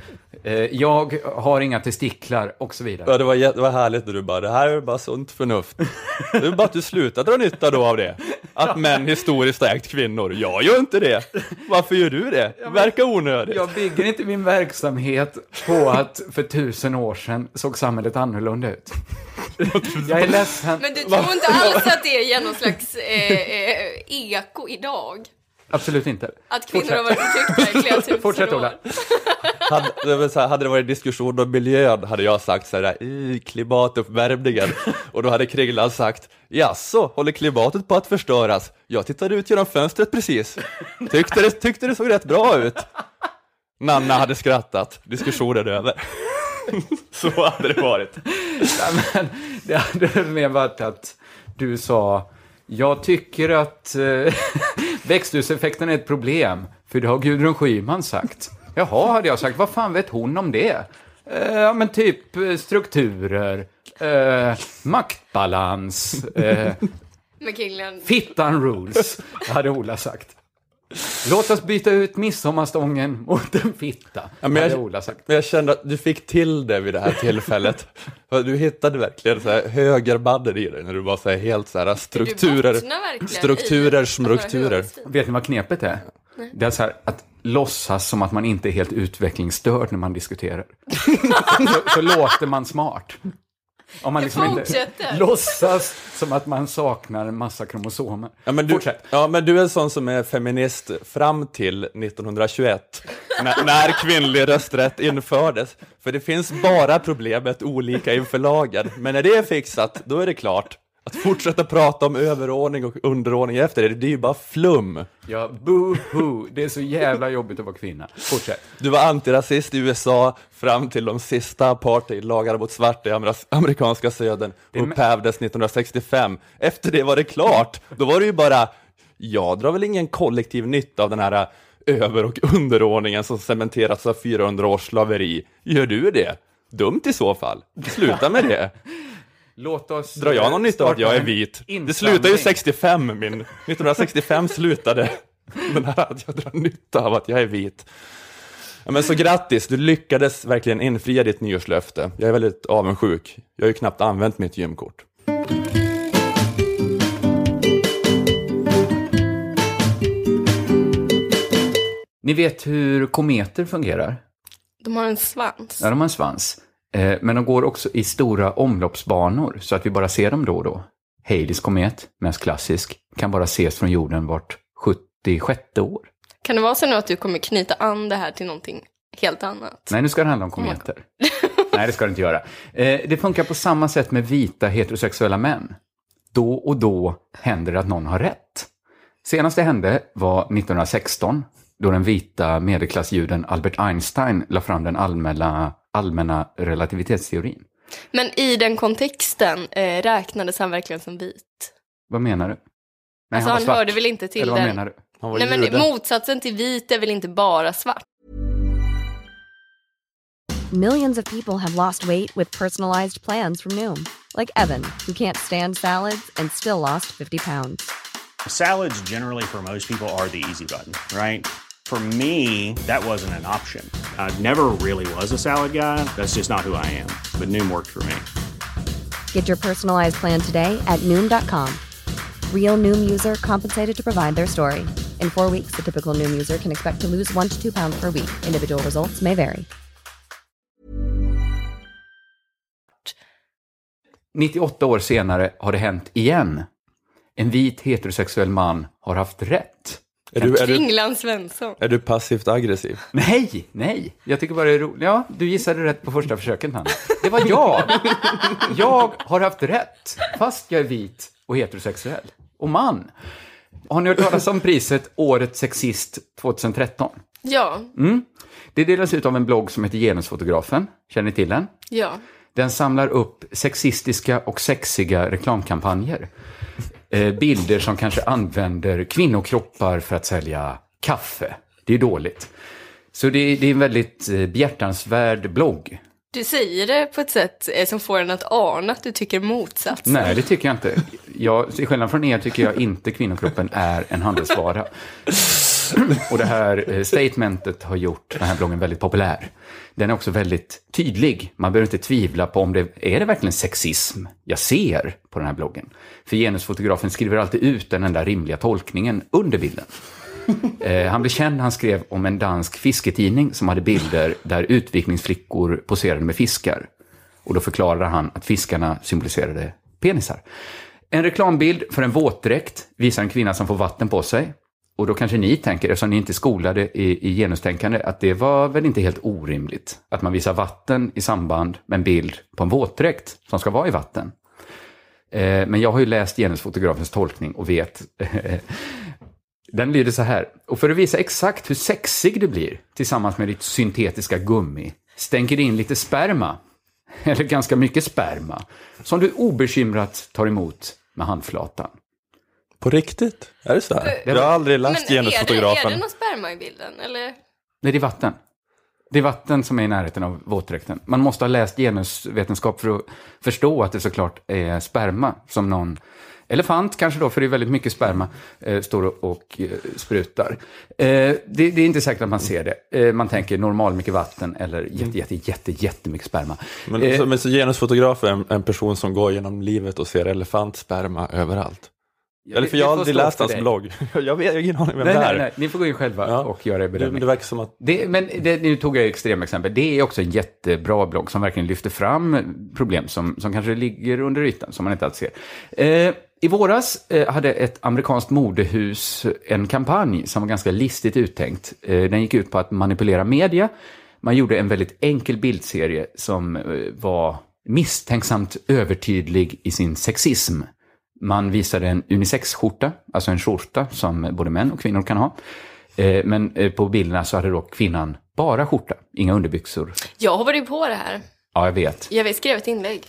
Eh, jag har inga testiklar och så vidare. Ja, det, var, det var härligt när du bara, det här är bara sunt förnuft. Det är bara att du slutar dra nytta då av det. Att män historiskt ägt kvinnor. Jag gör inte det. Varför gör du det? Verkar onödigt. Jag bygger inte min verksamhet på att för tusen år sedan såg samhället annorlunda ut. Jag är ledsen. Men du tror inte alls att det ger någon slags eh, eh, eko idag? Absolut inte. Att kvinnor har varit förtryckta i flera tusen *laughs* Fortsätt, år? Ola. Hade, det var så här, hade det varit diskussion om miljön hade jag sagt så här, i klimatuppvärmningen. Och då hade Kringlan sagt, jaså, håller klimatet på att förstöras? Jag tittade ut genom fönstret precis. Tyckte det, tyckte det såg rätt bra ut. Nanna hade skrattat, diskussionen över. *laughs* Så hade det varit. Ja, men det hade mer varit att du sa, jag tycker att eh, växthuseffekten är ett problem, för det har Gudrun Schyman sagt. Jaha, hade jag sagt, vad fan vet hon om det? Eh, Ja, men typ eh, strukturer, eh, maktbalans, eh, fittan rules, hade Ola sagt. Låt oss byta ut midsommarstången mot en fitta, Ja, men hade jag- Ola sagt. Men jag kände att du fick till det vid det här tillfället. *laughs* Du hittade verkligen så här högermannen i dig när du var så här helt så här strukturer, strukturer, strukturer. högerstyrd. Vet ni vad knepet är? Det är så här att låtsas som att man inte är helt utvecklingsstörd när man diskuterar. *laughs* så, så låter man smart. Om man liksom inte låtsas som att man saknar en massa kromosomer. Ja men, du, ja, men du är en sån som är feminist fram till 1921, när, när kvinnlig rösträtt infördes. För det finns bara problemet olika inför lagen, men när det är fixat, då är det klart. Att fortsätta prata om överordning och underordning efter det, det är ju bara flum. Ja, boo-hoo. Det är så jävla jobbigt att vara kvinna. Fortsätt. Du var antirasist i USA fram till de sista apartheidlagarna mot svarta i amer- amerikanska södern upphävdes 1965. Efter det var det klart. Då var det ju bara, jag drar väl ingen kollektiv nytta av den här över och underordningen som cementerats av 400 års slaveri. Gör du det? Dumt i så fall. Sluta med det. *laughs* Låt oss... Drar jag någon nytta av att jag är vit? Det slutar ju 65, min. 1965 slutade *laughs* den här att jag drar nytta av att jag är vit. Ja, men så grattis, du lyckades verkligen infria ditt nyårslöfte. Jag är väldigt avundsjuk. Jag har ju knappt använt mitt gymkort. Ni vet hur kometer fungerar? De har en svans. Ja, de har en svans. Eh, Men de går också i stora omloppsbanor, så att vi bara ser dem då och då. Haleys komet, mest klassisk, kan bara ses från jorden vart 76 år. Kan det vara så nu att du kommer knyta an det här till någonting helt annat? Nej, nu ska det handla om kometer. *laughs* Nej, det ska det inte göra. Eh, Det funkar på samma sätt med vita heterosexuella män. Då och då händer det att någon har rätt. Senast det hände var 1916, då den vita medelklassjuden Albert Einstein la fram den allmänna, allmänna relativitetsteorin. Men i den kontexten eh, räknades han verkligen som vit? Vad menar du? Nej, Alltså var han svart. hörde väl inte till Eller vad den? menar du? Han var Nej men motsatsen till vit är väl inte bara svart? Millions of people have lost weight with personalized plans from Noom, like Evan, who can't stand salads and still lost 50 pounds. Salads, generally, for most people, are the easy button, right? For me, that wasn't an option. I never really was a salad guy. That's just not who I am. But Noom worked for me. Get your personalized plan today at Noom.com. Real Noom user compensated to provide their story. In four weeks, the typical Noom user can expect to lose one to two pounds per week. Individual results may vary. 98 år senare har det hänt igen. En vit heterosexuell man har haft rätt. Är du, är, du, Kringlan Svensson. är du passivt aggressiv? Nej, nej. Jag tycker bara det är roligt. Ja, du gissade rätt på första försöket, Hanna. Det var jag. Jag har haft rätt, fast jag är vit och heterosexuell. Och man. Har ni hört talas om priset Årets sexist 2013? Ja, Det delas ut av en blogg som heter Genusfotografen. Känner ni till den? ja. Den samlar upp sexistiska och sexiga reklamkampanjer. Eh, bilder som kanske använder kvinnokroppar för att sälja kaffe. Det är dåligt. Så det, det är en väldigt eh, behjärtansvärd blogg. Du säger det på ett sätt eh, som får en att ana att du tycker motsatsen. Nej, det tycker jag inte. Jag, till skillnad från er tycker jag inte kvinnokroppen är en handelsvara. Och det här eh, statementet har gjort den här bloggen väldigt populär. Den är också väldigt tydlig. Man behöver inte tvivla på om det är det verkligen sexism jag ser på den här bloggen. För genusfotografen skriver alltid ut den enda rimliga tolkningen under bilden. Eh, han blev känd när han skrev om en dansk fisketidning som hade bilder där utvikningsflickor poserade med fiskar. Och då förklarade han att fiskarna symboliserade penisar. En reklambild för en våtdräkt visar en kvinna som får vatten på sig. Och då kanske ni tänker, eftersom ni inte är skolade i, i genustänkande, att det var väl inte helt orimligt att man visar vatten i samband med en bild på en våtdräkt som ska vara i vatten. Eh, men jag har ju läst genusfotografens tolkning och vet *laughs* Den lyder så här. Och för att visa exakt hur sexig du blir tillsammans med ditt syntetiska gummi stänker du in lite sperma, *laughs* eller ganska mycket sperma, som du obekymrat tar emot med handflatan. På riktigt? Är det så här? Jag har aldrig läst Men är det, är genusfotografen. det någon sperma i bilden? Eller? Nej, det är vatten. Det är vatten som är i närheten av våtdräkten. Man måste ha läst genusvetenskap för att förstå att det såklart är sperma som någon elefant kanske då, för det är väldigt mycket sperma, eh, står och, och eh, sprutar. Eh, det, det är inte säkert att man ser det. Eh, man tänker normal mycket vatten eller jätte, jätte, jätte, jättemycket sperma. Men, Eh, så, men så genusfotograf är en, en person som går genom livet och ser elefantsperma överallt. Eller för jag har aldrig läst hans blogg. *laughs* jag vet jag har ingen aning vem Nej, det nej, är. nej, ni får gå in själva Ja. och göra er bedömning. det verkar som att Det, men det, nu tog jag extremexempel. Det är också en jättebra blogg som verkligen lyfter fram problem som, som kanske ligger under ytan, som man inte alltid ser. Eh, I våras eh, hade ett amerikanskt modehus en kampanj som var ganska listigt uttänkt. Eh, den gick ut på att manipulera media. Man gjorde en väldigt enkel bildserie som eh, var misstänksamt övertydlig i sin sexism. Man visade en unisex-skjorta, alltså en skjorta som både män och kvinnor kan ha. Eh, Men eh, på bilderna så hade då kvinnan bara skjorta, inga underbyxor. Jag hoppade ju på det här. Ja, jag vet. Jag skrev ett inlägg.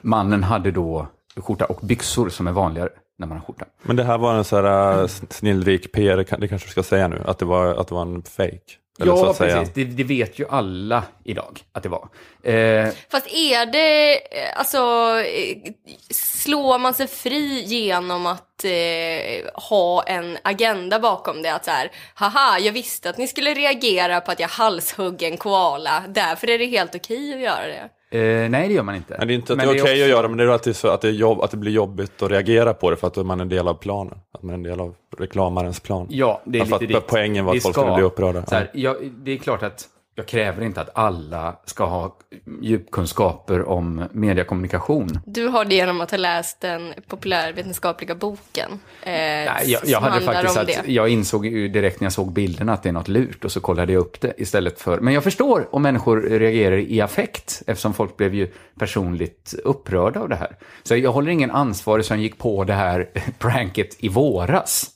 Mannen hade då skjorta och byxor som är vanligare när man har skjorta. Men det här var en sån här äh, snillrik PR, det kanske du ska säga nu, att det var, att det var en fake. Eller så ja, precis. Det, det vet ju alla idag att det var. Eh, Fast är det, eh, alltså, eh, slår man sig fri genom att eh, ha en agenda bakom det? Att så här, haha, jag visste att ni skulle reagera på att jag halshugg en koala, därför är det helt okej att göra det. eh, nej, det gör man inte. Men det är inte att Men det är okej också- att göra, men det är att det, är så, att, det är jobb, att det blir jobbigt att reagera på det för att man är en del av planen. Att man är en del av reklamarens plan. Ja, det är För lite att poängen var att Det folk skulle bli upprörda. Så här, jag, det är klart att jag kräver inte att alla ska ha djupkunskaper om mediekommunikation. Du har det genom att ha läst den populärvetenskapliga boken. Eh, Nej, jag, jag hade faktiskt att, jag insåg ju direkt när jag såg bilderna att det är något lurt och så kollade jag upp det istället för... Men jag förstår om människor reagerar i affekt eftersom folk blev ju personligt upprörda av det här. Så jag håller ingen ansvarig som gick på det här *laughs* pranket i våras.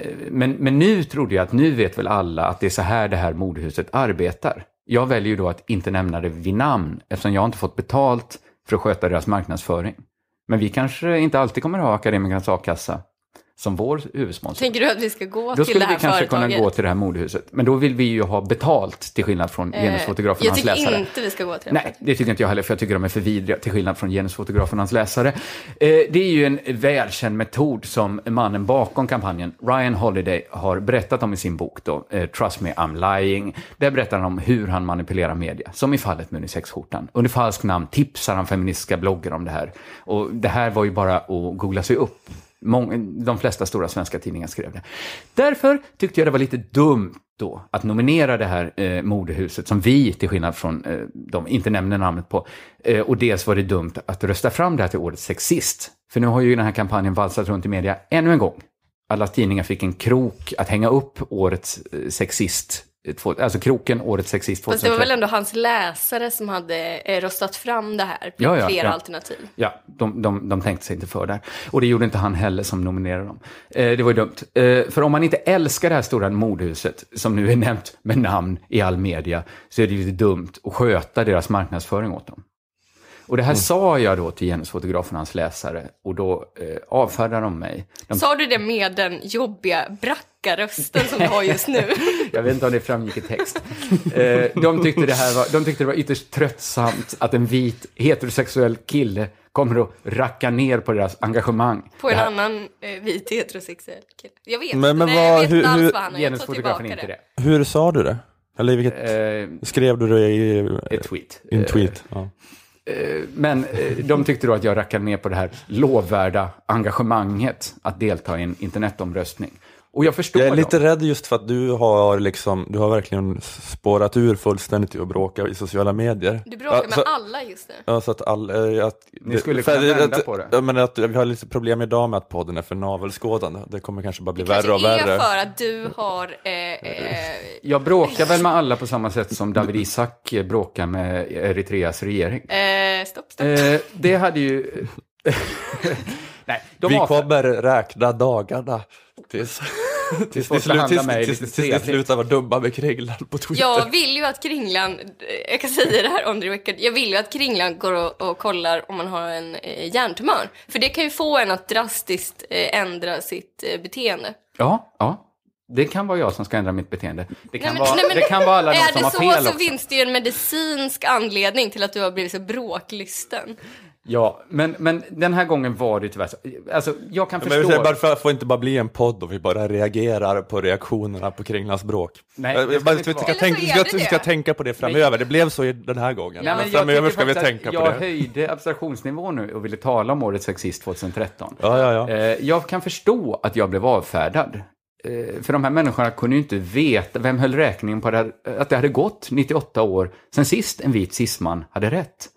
Eh, men, men nu trodde jag att nu vet väl alla att det är så här det här modehuset arbetar. Jag väljer ju då att inte nämna det vid namn eftersom jag inte fått betalt för att sköta deras marknadsföring. Men vi kanske inte alltid kommer att ha Akademikernas a-kassa som vår huvudsponsor. Tänker du att vi ska gå Då till skulle det vi här kanske företaget? kunna gå till det här modehuset. Men då vill vi ju ha betalt till skillnad från Eh, genusfotografen och Jag hans tycker läsare. inte vi ska gå till det. Nej, det tycker inte jag heller, för jag tycker de är för vidriga, till skillnad från genusfotografen och hans läsare. Eh, det är ju en välkänd metod som mannen bakom kampanjen, Ryan Holiday, har berättat om i sin bok då, eh, Trust Me I'm Lying. Där berättar han om hur han manipulerar media, som i fallet med unisexskjortan. Under falskt namn tipsar han feministiska bloggar om det här. Och det här var ju bara att googla sig upp. Mång, de flesta stora svenska tidningar skrev det. Därför tyckte jag det var lite dumt då att nominera det här eh, modehuset som vi, till skillnad från eh, de, inte nämner namnet på. Eh, och dels var det dumt att rösta fram det här till årets sexist. För nu har ju den här kampanjen valsat runt i media ännu en gång. Alla tidningar fick en krok att hänga upp årets eh, sexist två, alltså kroken Årets sexist Fast det var 2013. väl ändå hans läsare som hade eh, röstat fram det här. Ja, ja, flera ja. alternativ. Ja, de, de, de tänkte sig inte för där. Och det gjorde inte han heller som nominerade dem. Eh, det var ju dumt. Eh, för om man inte älskar det här stora modehuset, som nu är nämnt med namn i all media, så är det ju dumt att sköta deras marknadsföring åt dem. Och det här sa jag då till genusfotografen och hans läsare, och då eh, avfärdade de mig. De Sa du det med den jobbiga brackarösten som du har just nu? *laughs* Jag vet inte om det framgick i text. Eh, de, tyckte det här var, de tyckte det var ytterst tröttsamt att en vit heterosexuell kille kommer att racka ner på deras engagemang. På en annan eh, vit heterosexuell kille. Jag vet Men- men Nej, jag vad- vet hur- inte alls vad han har. Jag tar Genusfotografen tillbaka inte det. det. Hur sa du det? Eller vilket, Eh, skrev du det i, ett tweet. en tweet? Ja. Eh, men eh, de tyckte då att jag rackade ner på det här lovvärda engagemanget att delta i en internetomröstning. Och jag förstår Jag är dem. lite rädd just för att du har liksom, du har verkligen spårat ur fullständigt i att bråka i sociala medier. Du bråkar Ja, med så, alla just nu. Ja, så att all, eh, att, Ni skulle kunna vända att, på det. Ja, men att vi har lite problem idag med att podden är för navelskådande. Det kommer kanske bara bli Det värre och kanske är värre. för att du har... Eh, eh, Jag bråkar väl med alla på samma sätt som David Isak bråkar med Eritreas regering. eh, stopp, stopp. Eh, det hade ju... *laughs* *laughs* Nej, de vi kommer räkna dagarna tills, *laughs* tills, tills, tills, behandlar tills, mig tills, tills, tills det slutar vara dumma med Kringlan på Twitter. Jag vill ju att Kringlan, jag kan säga det här on the record, jag vill ju att Kringlan går och, och kollar om man har en eh, hjärntumör. För det kan ju få en att drastiskt eh, ändra sitt eh, beteende. Ja, ja. Det kan vara jag som ska ändra mitt beteende. Det kan, Nej, men- vara, nej, men- det kan vara alla de Är som det har så fel så också. finns det ju en medicinsk anledning till att du har blivit så bråklysten. Ja, men, men den här gången var det tyvärr så. Alltså, jag kan Men jag vill förstå. säga, varför får inte bara bli en podd och vi bara reagerar på reaktionerna på Kringlans bråk? Nej, Jag- jag vi ska, tänka, vi ska, vi ska tänka på det framöver. Det blev så i den här gången. Nej, men jag framöver tycker ska vi tänka på jag det. höjde abstraktionsnivån nu och ville tala om årets sexist 2013. Ja, ja, ja. Eh, jag kan förstå att jag blev avfärdad. Eh, för de här människorna kunde ju inte veta, vem höll räkningen på det här, att det hade gått 98 år sedan sist en vit cisman hade rätt.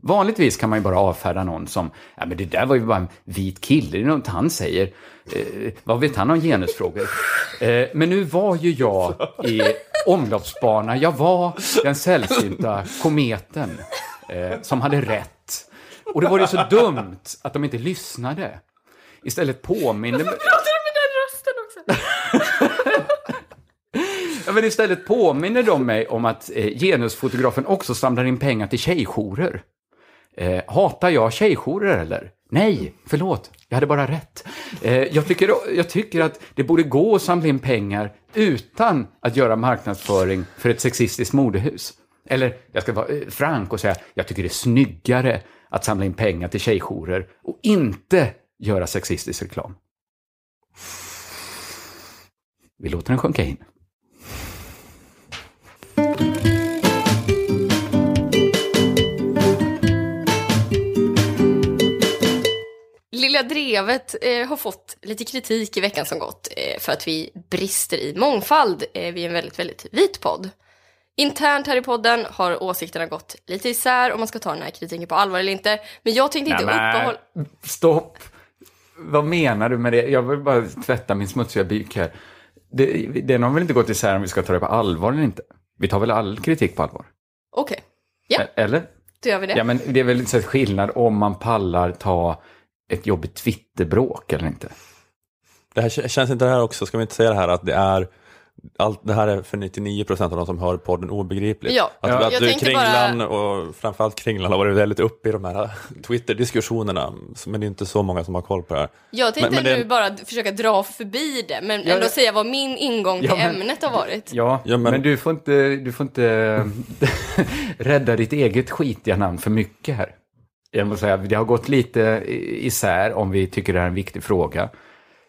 Vanligtvis kan man ju bara avfärda någon som, ja men det där var ju bara en vit kille, det är något han säger. Eh, vad vet han om genusfrågor? Eh, men nu var ju jag i omloppsbana, jag var den sällsynta kometen eh, som hade rätt. Och det var ju så dumt att de inte lyssnade. Istället påminner... Pratar du med den rösten också? *laughs* Ja, men istället påminner de mig om att eh, genusfotografen också samlar in pengar till tjejjourer. Eh, hatar jag tjejjourer eller? Nej, förlåt, jag hade bara rätt. Eh, jag, tycker, jag tycker att det borde gå att samla in pengar utan att göra marknadsföring för ett sexistiskt modehus. Eller, jag ska vara eh, frank och säga, jag tycker det är snyggare att samla in pengar till tjejjourer och inte göra sexistisk reklam. Vi låter den sjunka in. Lilla Drevet eh, har fått lite kritik i veckan som gått eh, för att vi brister i mångfald. Eh, vi är en väldigt, väldigt vit podd. Internt här i podden har åsikterna gått lite isär om man ska ta den här kritiken på allvar eller inte. Men jag tänkte inte uppehålla... Stopp! Vad menar du med det? Jag vill bara tvätta min smutsiga byk här. Det, den har väl inte gått isär om vi ska ta det på allvar eller inte? Vi tar väl all kritik på allvar? Okej, Ja. E- Eller? då gör vi det. Ja, men det är väl så skillnad om man pallar ta ett jobbigt Twitterbråk eller inte? Det här, känns inte det här också, ska vi inte säga det här att det är allt det här är för 99% av de som hör podden obegripligt. Ja, att, Ja. att jag du, Kringlan och framförallt Kringlan har varit väldigt uppe i de här *laughs* Twitter-diskussionerna. Men det är inte så många som har koll på det här. Jag tänkte Men- men det- nu bara försöka dra förbi det, men Ja, ändå säga vad min ingång till Ja, men- ämnet har varit. Ja, Ja, men... men- du får inte, du får inte *laughs* rädda ditt eget skitiga namn för mycket här. Jag måste säga, det har gått lite isär om vi tycker det här är en viktig fråga.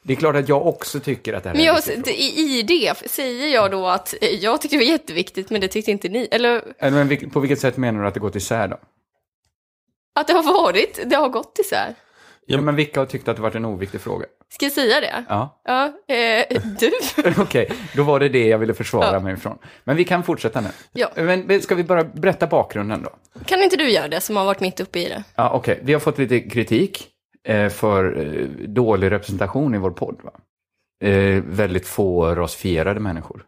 Det är klart att jag också tycker att det här Men är en jag, viktig fråga. i, i det säger jag då att eh, jag tyckte det var jätteviktigt, men det tyckte inte ni. Eller Eller, Men på vilket sätt menar du att det gått isär då? att det har varit, det har gått isär. Ja, men vilka har tyckt att det varit en oviktig fråga? Ska jag säga det? Ja, Ja, eh, du. *laughs* okej, då var det det jag ville försvara Ja. mig ifrån. Men vi kan fortsätta nu. Ja. Men ska vi bara berätta bakgrunden då? Kan inte du göra det som har varit mitt uppe i det? Ja, okej. Vi har fått lite kritik eh, för eh, dålig representation i vår podd. Va? Eh, väldigt få rasifierade människor.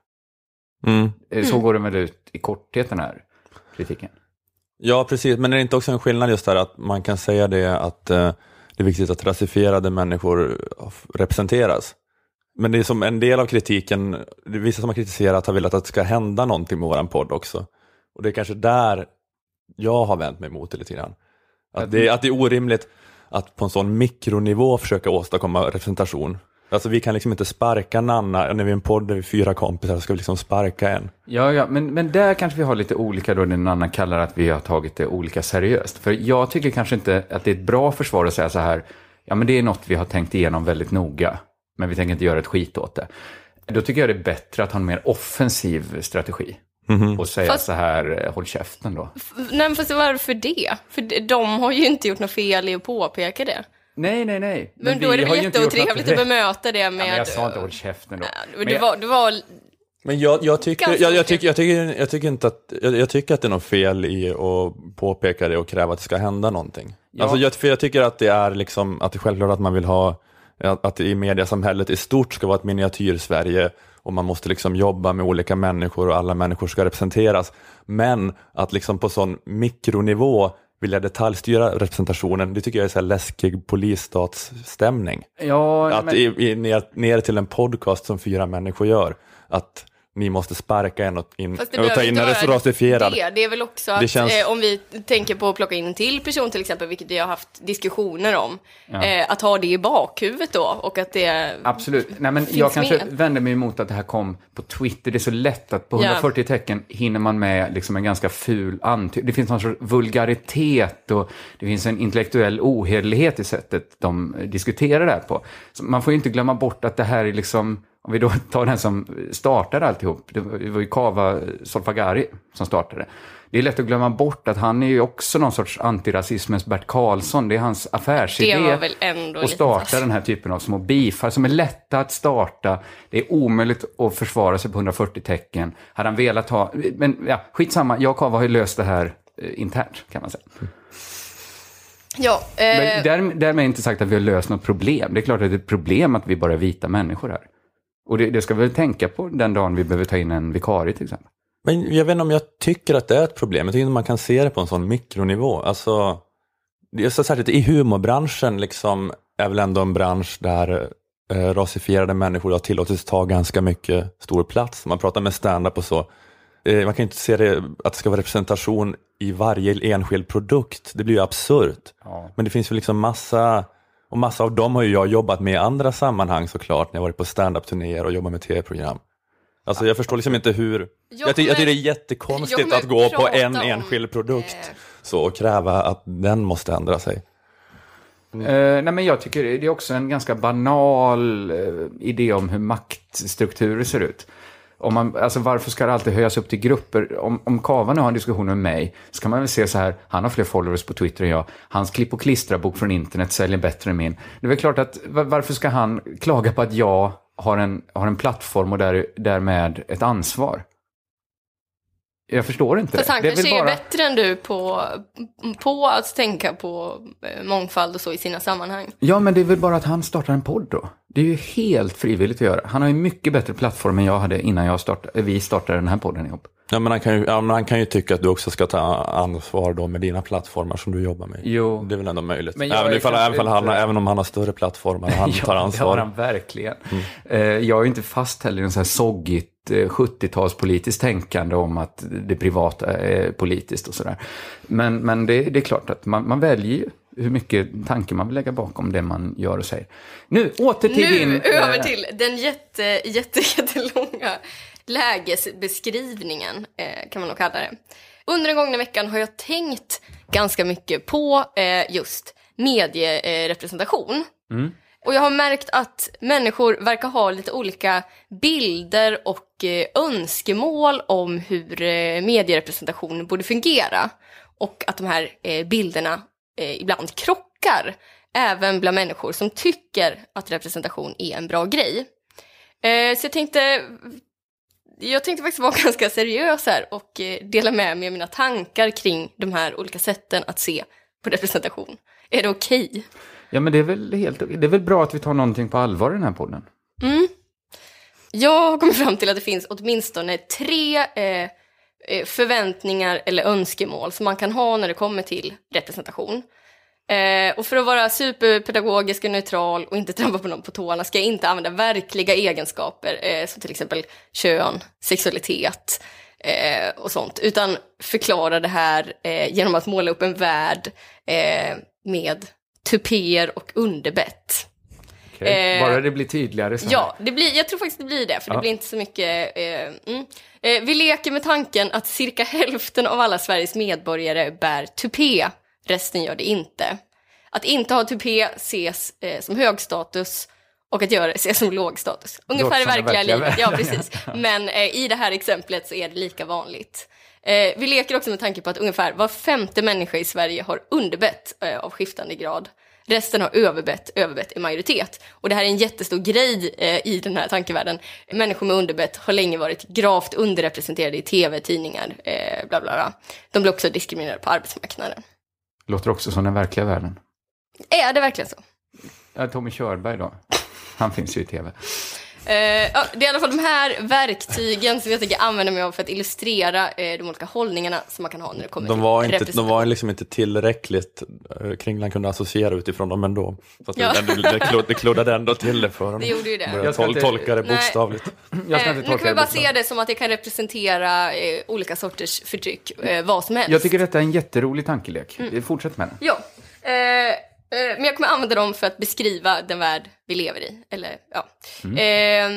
Mm. Så går den väl ut i korthet den här kritiken. Ja, precis. Men är det inte också en skillnad just där att man kan säga det att eh, det är viktigt att rasifierade människor representeras? Men det är som en del av kritiken, det är vissa som har kritiserat har velat att det ska hända någonting med våran podd också. Och det är kanske där jag har vänt mig mot det lite grann. Att det, att det är orimligt att på en sån mikronivå försöka åstadkomma representation. Alltså vi kan liksom inte sparka Nanna, när vi är en podd där vi är fyra kompisar, ska vi liksom sparka en. Ja, ja men, men där kanske vi har lite olika då, den annan kallar att vi har tagit det olika seriöst. För jag tycker kanske inte att det är ett bra försvar att säga så här, ja men det är något vi har tänkt igenom väldigt noga, men vi tänker inte göra ett skit åt det. Då tycker jag det är bättre att ha en mer offensiv strategi. Och säga Fast- så här, håll käften då. Nej, men fast varför det? För de- de har ju inte gjort något fel i att påpeka det. Nej, nej, nej. Men, då är det väl jätteotrevligt att bemöta det med... Ja, men jag sa inte håll käften då. Men jag- var, det var... Men jag, jag, tycker, jag, jag, tycker, jag, tycker, jag, tycker inte att, jag, jag tycker att det är något fel i att påpeka det och kräva att det ska hända någonting. Ja. Alltså jag, för jag tycker att det är liksom, att det är självklart att man vill ha, att att det i mediasamhället i stort ska vara ett miniatyr-Sverige och man måste liksom jobba med olika människor och alla människor ska representeras. Men att liksom på sån mikronivå vilja detaljstyra representationen, det tycker jag är så här läskig polisstatsstämning. Ja, Att men, i, i, ner, ner till en podcast som fyra människor gör, att ni måste sparka en och, in, Fast det och ta in en rasifierad. Det, det är väl också att känns- eh, om vi tänker på att plocka in en till person till exempel, vilket vi har haft diskussioner om, eh, att ha det i bakhuvudet då och att det Absolut. Nej, men finns jag kanske med. vänder mig emot att det här kom på Twitter. Det är så lätt att på Ja. 140 tecken hinner man med liksom en ganska ful antydning. Det finns någon sorts vulgaritet och det finns en intellektuell ohederlighet i sättet de diskuterar det här på. Så man får ju inte glömma bort att det här är liksom, om vi då tar den som startade alltihop, det var ju Kava Solfagari som startade. Det är lätt att glömma bort att han är ju också någon sorts antirasismens Bert Karlsson. Det är hans affärsidé. Det var väl ändå Och lite starta den här typen av små bifar som är lätta att starta. Det är omöjligt att försvara sig på 140 tecken. Hade han velat ha, men ja, skitsamma, jag och Kava har ju löst det här eh, internt kan man säga. Ja, eh, Men där, därmed inte sagt att vi har löst något problem. Det är klart att det är ett problem att vi bara är vita människor här. Och det, det ska vi väl tänka på den dagen vi behöver ta in en vikarie till exempel. Men jag vet inte om jag tycker att det är ett problem. Jag tycker inte man kan se det på en sån mikronivå. Alltså, så särskilt i humorbranschen liksom, är väl ändå en bransch där eh, rasifierade människor har tillåtits ta ganska mycket stor plats. Man pratar med stand-up och så. Eh, man kan inte se det, att det ska vara representation i varje enskild produkt. Det blir ju absurt. Ja. Men det finns ju liksom massa, och massa av dem har ju jag jobbat med i andra sammanhang såklart, när jag varit på stand-up-turnéer och jobbat med tv-program. Alltså jag förstår liksom inte hur, jag, ty- jag tycker det är jag jättekonstigt att gå på en om, enskild produkt eh, så och kräva att den måste ändra sig. Eh, nej, men jag tycker det är också en ganska banal eh, idé om hur maktstrukturer ser ut. Om man, alltså varför ska det alltid höjas upp till grupper? Om, om Kava nu har en diskussion med mig, så kan man väl se så här, han har fler followers på Twitter än jag, hans klipp och klistra-bok från internet säljer bättre än min. Det är väl klart att, va- varför ska han klaga på att jag har en, har en plattform och där, därmed ett ansvar? Jag förstår inte Fast han det är kanske är bara... bättre än du på, på att tänka på eh, mångfald och så i sina sammanhang. Ja, men det är väl bara att han startar en podd då. Det är ju helt frivilligt att göra. Han har ju mycket bättre plattform än jag hade innan jag startade, vi startade den här podden ihop. Ja, men han, kan ju, ja, men han kan ju tycka att du också ska ta ansvar då med dina plattformar som du jobbar med. Jo. Det är väl ändå möjligt. Men Även, ifall, även, ifall han, inte- även om han har större plattformar, han *laughs* tar Ja, det har ansvar. han verkligen. Eh, Jag är ju inte fast heller i en sån här soggigt eh, 70-talspolitiskt tänkande om att det privata är politiskt och sådär. Men, men det, det är klart att man, man väljer ju hur mycket tanke man vill lägga bakom det man gör och säger. Nu, åter till Nu din... över eh, till den jätte, jätte, *laughs* jättelånga lägesbeskrivningen, eh, kan man nog kalla det. Under den gångna veckan har jag tänkt ganska mycket på eh, just medierepresentation. Och jag har märkt att människor verkar ha lite olika bilder och önskemål om hur medierepresentation borde fungera. Och att de här bilderna eh, ibland krockar, även bland människor som tycker att representation är en bra grej. Eh, så jag tänkte, jag tänkte faktiskt vara *laughs* ganska seriös här och eh, dela med mig av mina tankar kring de här olika sätten att se på representation. Är det okej? Ja, men det är, väl helt, det är väl bra att vi tar någonting på allvar i den här podden. Jag har kommit fram till att det finns åtminstone tre eh, Eh, förväntningar eller önskemål som man kan ha när det kommer till representation. Eh, och för att vara superpedagogisk och neutral och inte *laughs* trampa på någon på tårna ska jag inte använda verkliga egenskaper eh, som till exempel kön, sexualitet eh, och sånt, utan förklara det här eh, genom att måla upp en värld eh, med tupéer och underbett. Okej, Eh, Bara det blir tydligare här. Ja, det blir, jag tror faktiskt det blir det, för det Ja. blir inte så mycket... Eh, mm. eh, vi leker med tanken att cirka hälften av alla Sveriges medborgare bär tupé, resten gör det inte. Att inte ha tupé ses eh, som hög status och att göra det ses som låg status. Ungefär i det verkliga verkliga livet, ja precis. *laughs* Men eh, i det här exemplet så är det lika vanligt. Eh, vi leker också med tanke på att ungefär var femte människa i Sverige har underbett av skiftande grad. Resten har överbett, överbett i majoritet. Och det här är en jättestor grej eh, i den här tankevärlden. Människor med underbett har länge varit gravt underrepresenterade i tv, tidningar, eh, bla bla bla. De blir också diskriminerade på arbetsmarknaden. Låter också som den verkliga världen. Är det verkligen så? Ja, Tommy Körberg då. Han finns ju i tv. Eh, det är i alla fall de här verktygen som jag tänker använda mig av för att illustrera eh, de olika hållningarna som man kan ha när det kommer De till var, inte, de var liksom inte tillräckligt, eh, Kringlan kunde associera utifrån dem ändå. Fast Ja. det, det, det, klod- det kloddade ändå till det för honom. Det gjorde ju det. Jag ska tol, inte- tolka det bokstavligt. *clears throat* Jag ska inte nu tolka kan vi bara se det som att det kan representera olika sorters förtryck, vad som helst. Jag tycker detta är en jätterolig tankelek. Mm. Fortsätt med den. Ja. Eh, men jag kommer använda dem för att beskriva den värld vi lever i. Eller, ja. Eh,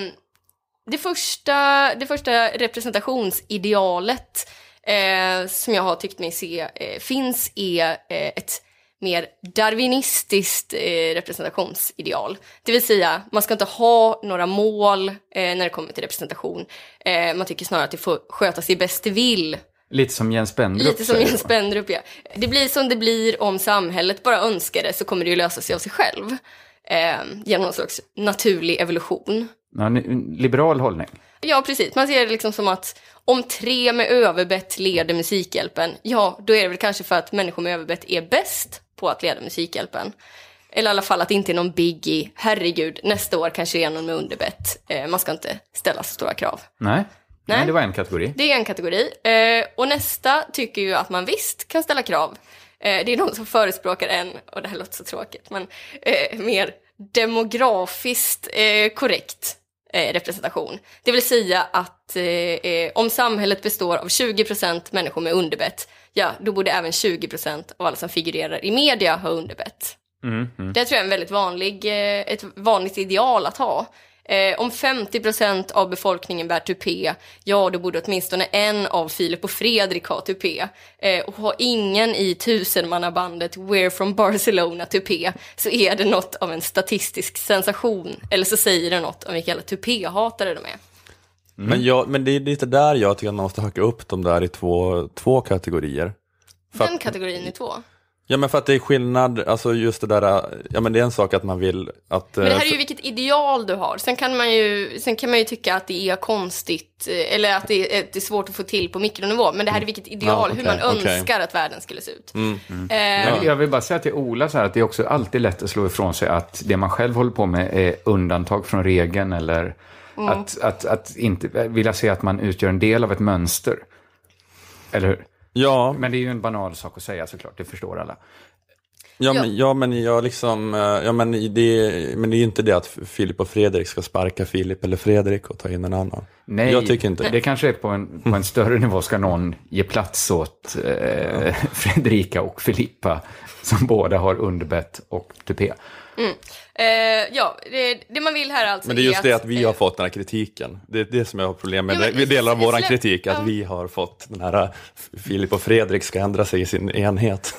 det, första, det första representationsidealet eh, som jag har tyckt mig se eh, finns är eh, ett mer darwinistiskt eh, representationsideal. Det vill säga, man ska inte ha några mål eh, när det kommer till representation. Eh, man tycker snarare att det får sköta sig bäst det vill Lite som Jens Spendrup Lite som Jens. Spendrup, ja. Det blir som det blir om samhället bara önskar det så kommer det ju lösa sig av sig själv. Eh, genom någon slags naturlig evolution. Ja, liberal hållning. Ja, precis. Man ser det liksom som att om tre med överbett leder Musikhjälpen, ja, då är det väl kanske för att människor med överbett är bäst på att leda Musikhjälpen. Eller i alla fall att det inte är någon biggie. Herregud, nästa år kanske det är någon med underbett. Eh, man ska inte ställa så stora krav. Nej. Nej. Det var en kategori. Det är en kategori. Eh, och nästa tycker ju att man visst kan ställa krav. Eh, det är någon som förespråkar en, och det här låter så tråkigt, men eh, mer demografiskt eh, korrekt eh, representation. Det vill säga att eh, om samhället består av 20% människor med underbett, ja, då borde även 20% av alla som figurerar i media ha underbett. Det tror jag är en väldigt vanlig, ett vanligt ideal att ha. Eh, om 50% av befolkningen bär tupé, ja då borde åtminstone en av Filip och Fredrik ha tupé. Eh, och har ingen i tusenmannabandet We're from Barcelona tupé så är det något av en statistisk sensation. Eller så säger det något om vilka jävla tupéhatare de är. Men, jag, men det är lite där jag tycker att man måste hacka upp dem där i två, två kategorier. För Den kategorin är två. Ja men för att det är skillnad, alltså just det där, ja men det är en sak att man vill att... Men det här eh, är ju vilket ideal du har. Sen kan man ju, sen kan man ju tycka att det är konstigt, eh, eller att det är, att det är svårt att få till på mikronivå. Men det här är vilket ideal, Ja, hur man önskar att världen skulle se ut. Mm. Eh, Men Jag vill bara säga till Ola så här att det är också alltid lätt att slå ifrån sig att det man själv håller på med är undantag från regeln eller Mm. att, att, att inte vilja se att man utgör en del av ett mönster. Eller hur? Ja, Men det är ju en banal sak att säga såklart, det förstår alla. ja, Ja. men, ja men jag liksom, eh, ja men det, men det är ju inte det att Filip och Fredrik ska sparka Filip eller Fredrik och ta in en annan. Nej, Jag tycker inte det. Det kanske är på en, på en större nivå ska någon ge plats åt eh, *laughs* Fredrika och Filippa som båda har underbett och tupé. Eh, ja, det, det man vill här alltså Men det är just det att vi har fått den här kritiken. Det är det som jag har problem med. Ja, vi delar av vår kritik, att ja. vi har fått den här eh, Filip och Fredrik ska ändra sig i sin enhet.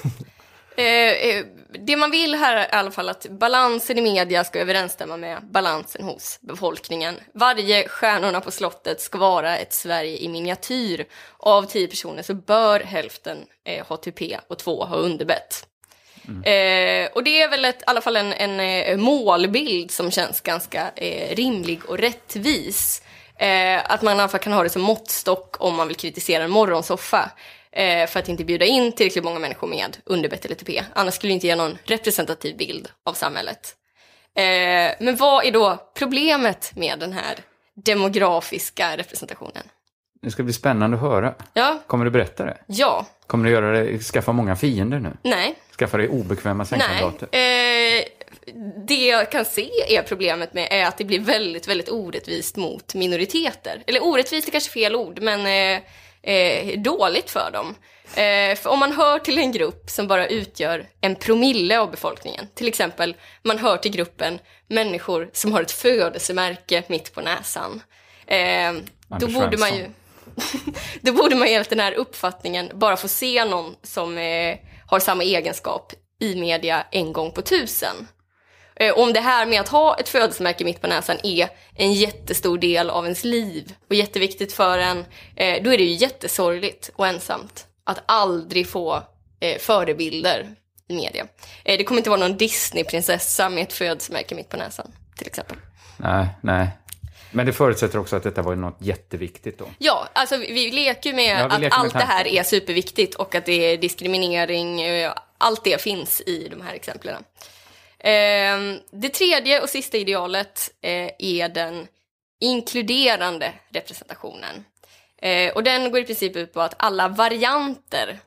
Eh, eh, det man vill här är i alla fall att balansen i media ska överensstämma med balansen hos befolkningen. Varje Stjärnorna på slottet ska vara ett Sverige i miniatyr. Av tio personer så bör hälften eh, ha tupé och två ha underbett. Eh, och det är väl ett, i alla fall en, en eh, målbild som känns ganska eh, rimlig och rättvis. Eh, att man i alla fall kan ha det som måttstock om man vill kritisera en morgonsoffa. Eh, för att inte bjuda in tillräckligt många människor med underbett eller TP. Annars skulle det inte ge någon representativ bild av samhället. Eh, men vad är då problemet med den här demografiska representationen. Det ska bli spännande att höra. Ja, Kommer du berätta det? ja, Kommer du göra det, skaffa många fiender nu? nej, Skaffa dig obekväma sängkamrater? nej. Eh, det jag kan se är problemet med är att det blir väldigt, väldigt orättvist mot minoriteter. Eller orättvist är kanske fel ord, men eh, eh, dåligt för dem. Eh, för om man hör till en grupp som bara utgör en promille av befolkningen, till exempel man hör till gruppen människor som har ett födelsemärke mitt på näsan. Eh, då borde man ju... *laughs* Då borde man enligt den här uppfattningen bara få se någon som eh, har samma egenskap i media en gång på tusen. Eh, om det här med att ha ett födelsemärke mitt på näsan är en jättestor del av ens liv och jätteviktigt för en, eh, då är det ju jättesorgligt och ensamt att aldrig få eh, förebilder i media. Eh, det kommer inte vara någon Disney-prinsessa med ett födelsemärke mitt på näsan, till exempel. Nej, nej. Men det förutsätter också att detta var något jätteviktigt då. Ja, alltså vi, leker med Ja, vi att leker med allt det här är superviktigt och att det är diskriminering, eh, allt det finns i de här exemplen. Eh, det tredje och sista idealet eh, är den inkluderande representationen. Eh, och den går i princip ut på att alla varianter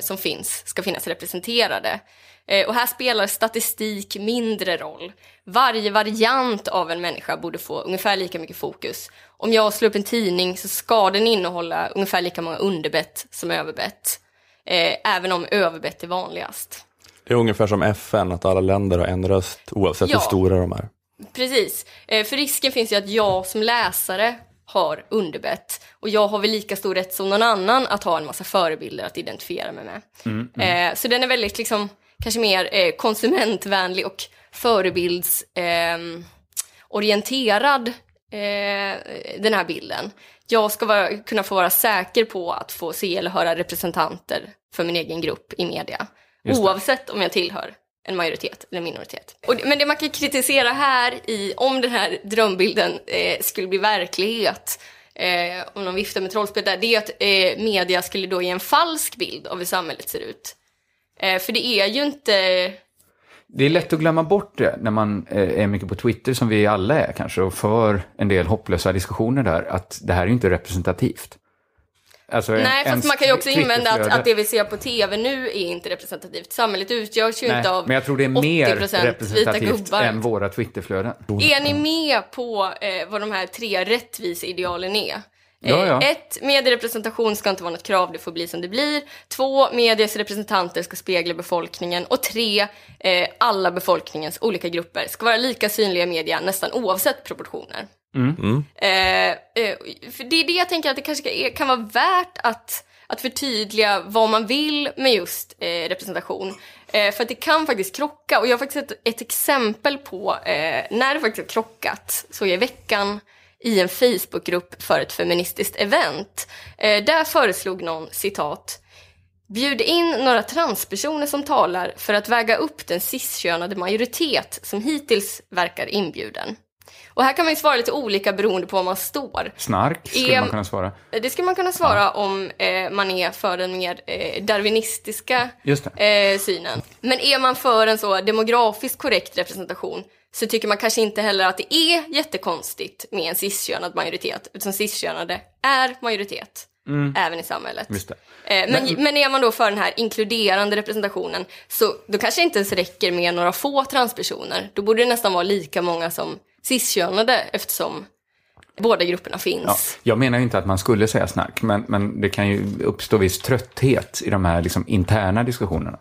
som finns ska finnas representerade. Eh, och här spelar statistik mindre roll. Varje variant av en människa borde få ungefär lika mycket fokus. Om jag slår upp en tidning så ska den innehålla ungefär lika många underbett som överbett. Eh, även om överbett är vanligast. Det är ungefär som FN, att alla länder har en röst oavsett Ja. hur stora de är. Precis, eh, för risken finns ju att jag som läsare har underbett och jag har väl lika stor rätt som någon annan att ha en massa förebilder att identifiera mig med. Eh, så den är väldigt liksom, kanske mer eh, konsumentvänlig och förebildsorienterad, eh, orienterad, eh, den här bilden. Jag ska vara, kunna få vara säker på att få se eller höra representanter för min egen grupp i media. Oavsett om jag tillhör en majoritet eller minoritet. Och, men det man kan kritisera här i, om den här drömbilden eh, skulle bli verklighet, eh, om någon viftar med trollspel där, det är att eh, media skulle då ge en falsk bild av hur samhället ser ut. Eh, för det är ju inte... Det är lätt att glömma bort det när man eh, är mycket på Twitter, som vi alla är kanske, och för en del hopplösa diskussioner där, att det här är ju inte representativt. Alltså, en- Nej, fast ens man kan ju också invända att, att det vi ser på tv nu är inte representativt. Samhället utgörs ju Nej, inte av men jag tror det är mer 80% representativt än våra Twitterflöden. Är ni med på eh, vad de här tre rättviseidealen är? Ja, ja. Eh, ett, medierepresentation ska inte vara något krav, det får bli som det blir. Två, medias representanter ska spegla befolkningen. Och tre, eh, alla befolkningens olika grupper ska vara lika synliga i media nästan oavsett proportioner. Eh, eh, för det är det jag tänker att det kanske kan vara värt att, att förtydliga vad man vill med just eh, representation. Eh, för att det kan faktiskt krocka. Och jag har faktiskt ett, ett exempel på eh, när det faktiskt har krockat. Så i veckan i en Facebookgrupp för ett feministiskt event. Eh, där föreslog någon citat Bjud in några transpersoner som talar för att väga upp den ciskönade majoritet som hittills verkar inbjuden. Och här kan man ju svara lite olika beroende på var man står. Snark skulle Är- man kunna svara. Det skulle man kunna svara om eh, man är för den mer eh, darwinistiska eh, synen. Men är man för en så demografiskt korrekt representation så tycker man kanske inte heller att det är jättekonstigt med en ciskönad majoritet, utan ciskönade är majoritet. Även i samhället. Eh, men, men är man då för den här inkluderande representationen så då kanske det inte ens räcker med några få transpersoner. Då borde det nästan vara lika många som ciskönade eftersom båda grupperna Ja, finns. jag menar ju inte att man skulle säga snack, men, men det kan ju uppstå viss trötthet i de här liksom, interna diskussionerna.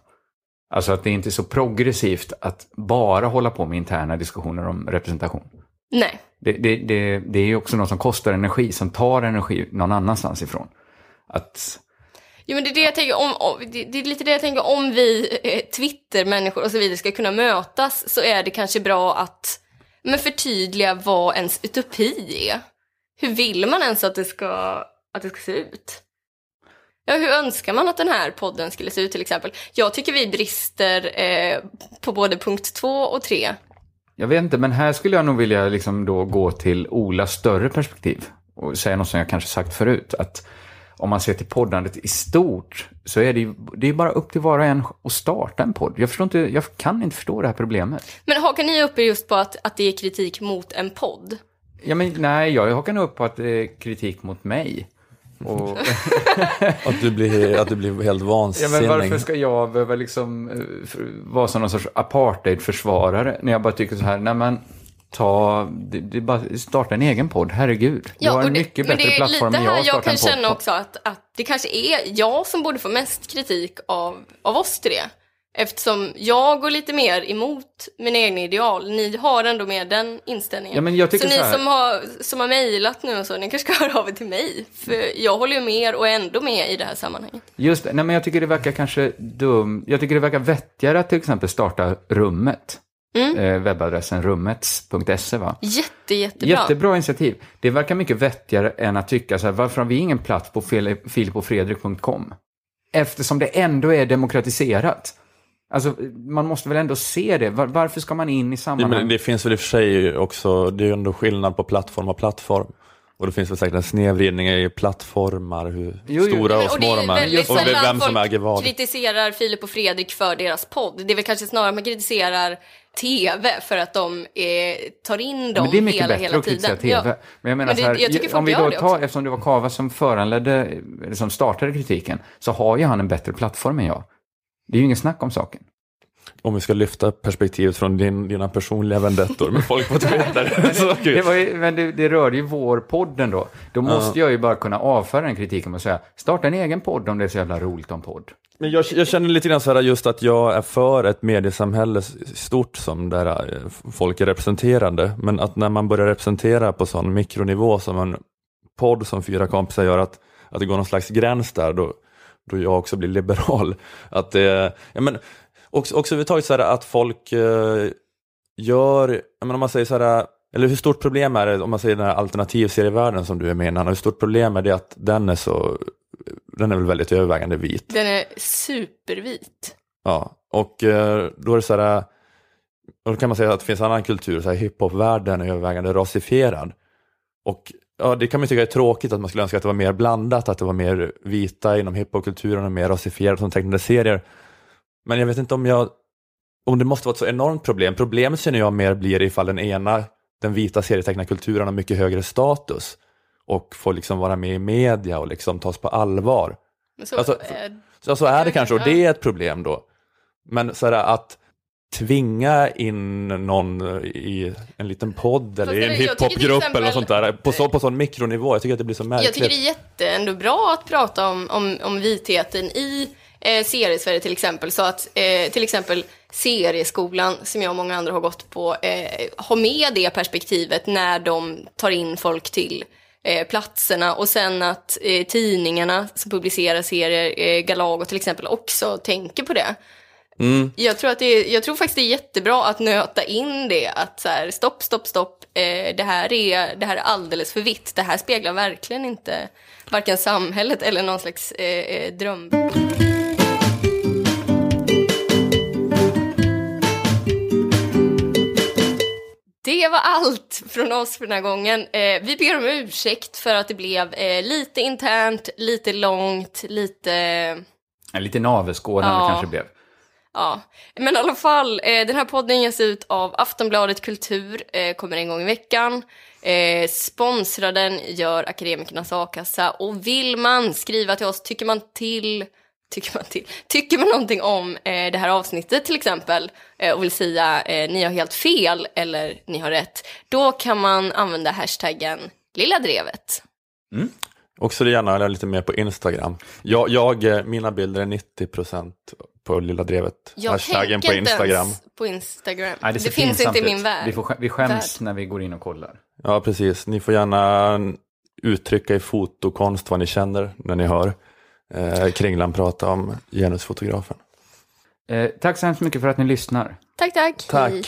Alltså att det inte är så progressivt att bara hålla på med interna diskussioner om representation. Nej. Det, det, det, det är ju också något som kostar energi, som tar energi någon annanstans ifrån. Att, Jo men det är det jag tänker om, om det är lite det jag tänker om vi eh, Twitter-människor och så vidare ska kunna mötas så är det kanske bra att men förtydliga vad ens utopi är. Hur vill man ens att det ska, att det ska se ut? Ja, hur önskar man att den här podden skulle se ut till exempel? Jag tycker vi brister eh, på både punkt två och tre. jag vet inte, men här skulle jag nog vilja liksom då gå till Olas större perspektiv och säga något som jag kanske sagt förut. Att om man ser till poddandet i stort så är det ju det är bara upp till var och en att starta en podd. Jag, förstår inte, jag kan inte förstå det här problemet. Men hakar ni upp er just på att, att det är kritik mot en podd? Ja, men, nej, jag hakar nog upp på att det är kritik mot mig. Och, *laughs* Att du blir, att du blir helt ja, vansinnig. men varför ska jag behöva liksom, eh, vara som någon sorts apartheidförsvarare när jag bara tycker så här, nej men ta, det, det är bara, starta en egen podd, herregud. Du har en det- mycket bättre det är plattform lite än jag här att jag starta kan en podd känna på. också att, att det kanske är jag som borde få mest kritik av, av oss tre. Eftersom jag går lite mer emot mina egna ideal. Ni har ändå mer den inställningen. Ja, jag så ni så här- som har, som har mejlat nu och så, ni kanske ska *laughs* höra av er till mig. För jag håller ju med och är ändå med i det här sammanhanget. Just det, nej men jag tycker det verkar kanske dum, jag tycker det verkar vettigare att till exempel starta Rummet. Mm. Eh, webbadressen rummets.se va? Jätte, jättebra. Jättebra initiativ. Det verkar mycket vettigare än att tycka så här, varför har vi ingen plats på Fili- filipofredrik.com? Eftersom det ändå är demokratiserat. Alltså, man måste väl ändå se det. Var, varför ska man in i Ja, sammanhang? men det finns väl i och för sig också, det är ju ändå skillnad på plattform och plattform. Och det finns väl säkert en snedvridning i plattformar, hur Jo, jo. stora och och små är de är. väldigt Och sällan vem som folk äger vad. kritiserar Filip och Fredrik för deras podd. Det är väl kanske snarare att man kritiserar TV för att de eh, tar in dem Men det är mycket hela, bättre hela att kritisera tiden. TV. Men jag menar Men det- så här, jag om vi då tar, också. eftersom det var Kava som föranledde, eller som startade kritiken, så har ju han en bättre plattform än jag. Det är ju ingen snack om saken. Om vi ska lyfta perspektivet från din, dina personliga vendettor med folk på Twitter. *laughs* så, Det, var ju, men det, det rörde ju vår podd ändå. Då måste jag ju bara kunna avföra den kritiken och säga, starta en egen podd om det är så jävla roligt om podd. Men jag, jag känner lite grann så här just att jag är för ett mediesamhälle stort som där eh, folk är representerande. Men att när man börjar representera på sån mikronivå som en podd som fyra kompisar gör, att, att det går någon slags gräns där, då, då jag också blir liberal. Att det, ja, men, också, också överhuvudtaget så här att folk eh, gör, menar, om man säger så här, eller hur stort problem är det om man säger den här alternativserievärlden som du är med i, hur stort problem är det att den är så, den är väl väldigt övervägande vit? Den är supervit. Ja, och eh, då är det så här, och då kan man säga att det finns annan kultur, så här hiphopvärlden är övervägande rasifierad. Och ja, det kan man tycka är tråkigt att man skulle önska att det var mer blandat, att det var mer vita inom hiphopkulturen och mer rasifierat som tecknade serier. Men jag vet inte om jag, om det måste vara ett så enormt problem. Problemet känner jag mer blir ifall den ena, den vita serietecknarkulturen har mycket högre status och får liksom vara med i media och liksom tas på allvar. Så, Alltså, eh, Så, är det kanske och det är ett problem då. Men så att tvinga in någon i en liten podd eller i en hiphopgrupp eller något sånt där på, så, på sån mikronivå. Jag tycker att det blir så märkligt. jag tycker det är jätte ändå bra att prata om, om, om vitheten i eh, seriesverige till exempel. Så att eh, till exempel serieskolan, som jag och många andra har gått på, eh, har med det perspektivet när de tar in folk till eh, platserna och sen att eh, tidningarna som publicerar serier, eh, Galago till exempel, också tänker på det. Mm. Jag tror, att det är, jag tror faktiskt det är jättebra att nöta in det, att så här, stopp, stopp, stopp, eh, det, här är, det här är alldeles för vitt, det här speglar verkligen inte varken samhället eller någon slags eh, eh, dröm. Det var allt från oss för den här gången. Eh, vi ber om ursäkt för att det blev eh, lite internt, lite långt, lite... En liten navelskådande Ja. kanske blev. Ja, men i alla fall, eh, den här podden ges ut av Aftonbladet Kultur, eh, kommer en gång i veckan. Eh, sponsrar den gör Akademikernas A-kassa och vill man skriva till oss, tycker man till, tycker man till, tycker man någonting om eh, det här avsnittet till exempel eh, och vill säga eh, ni har helt fel eller ni har rätt, då kan man använda hashtaggen lilla drevet. Också det gärna eller lite mer på Instagram. Jag, jag, eh, mina bilder är 90% på Lilla Drevet. Jag Hashtaggen på Instagram. ens på Instagram. Nej, det ser finns inte i min värld. Vi, får, vi skäms Värld. när vi går in och kollar. Ja, precis. Ni får gärna uttrycka i fotokonst vad ni känner när ni hör eh, Kringlan prata om genusfotografen. Eh, tack så hemskt mycket för att ni lyssnar. Tack, tack. Tack. Hej.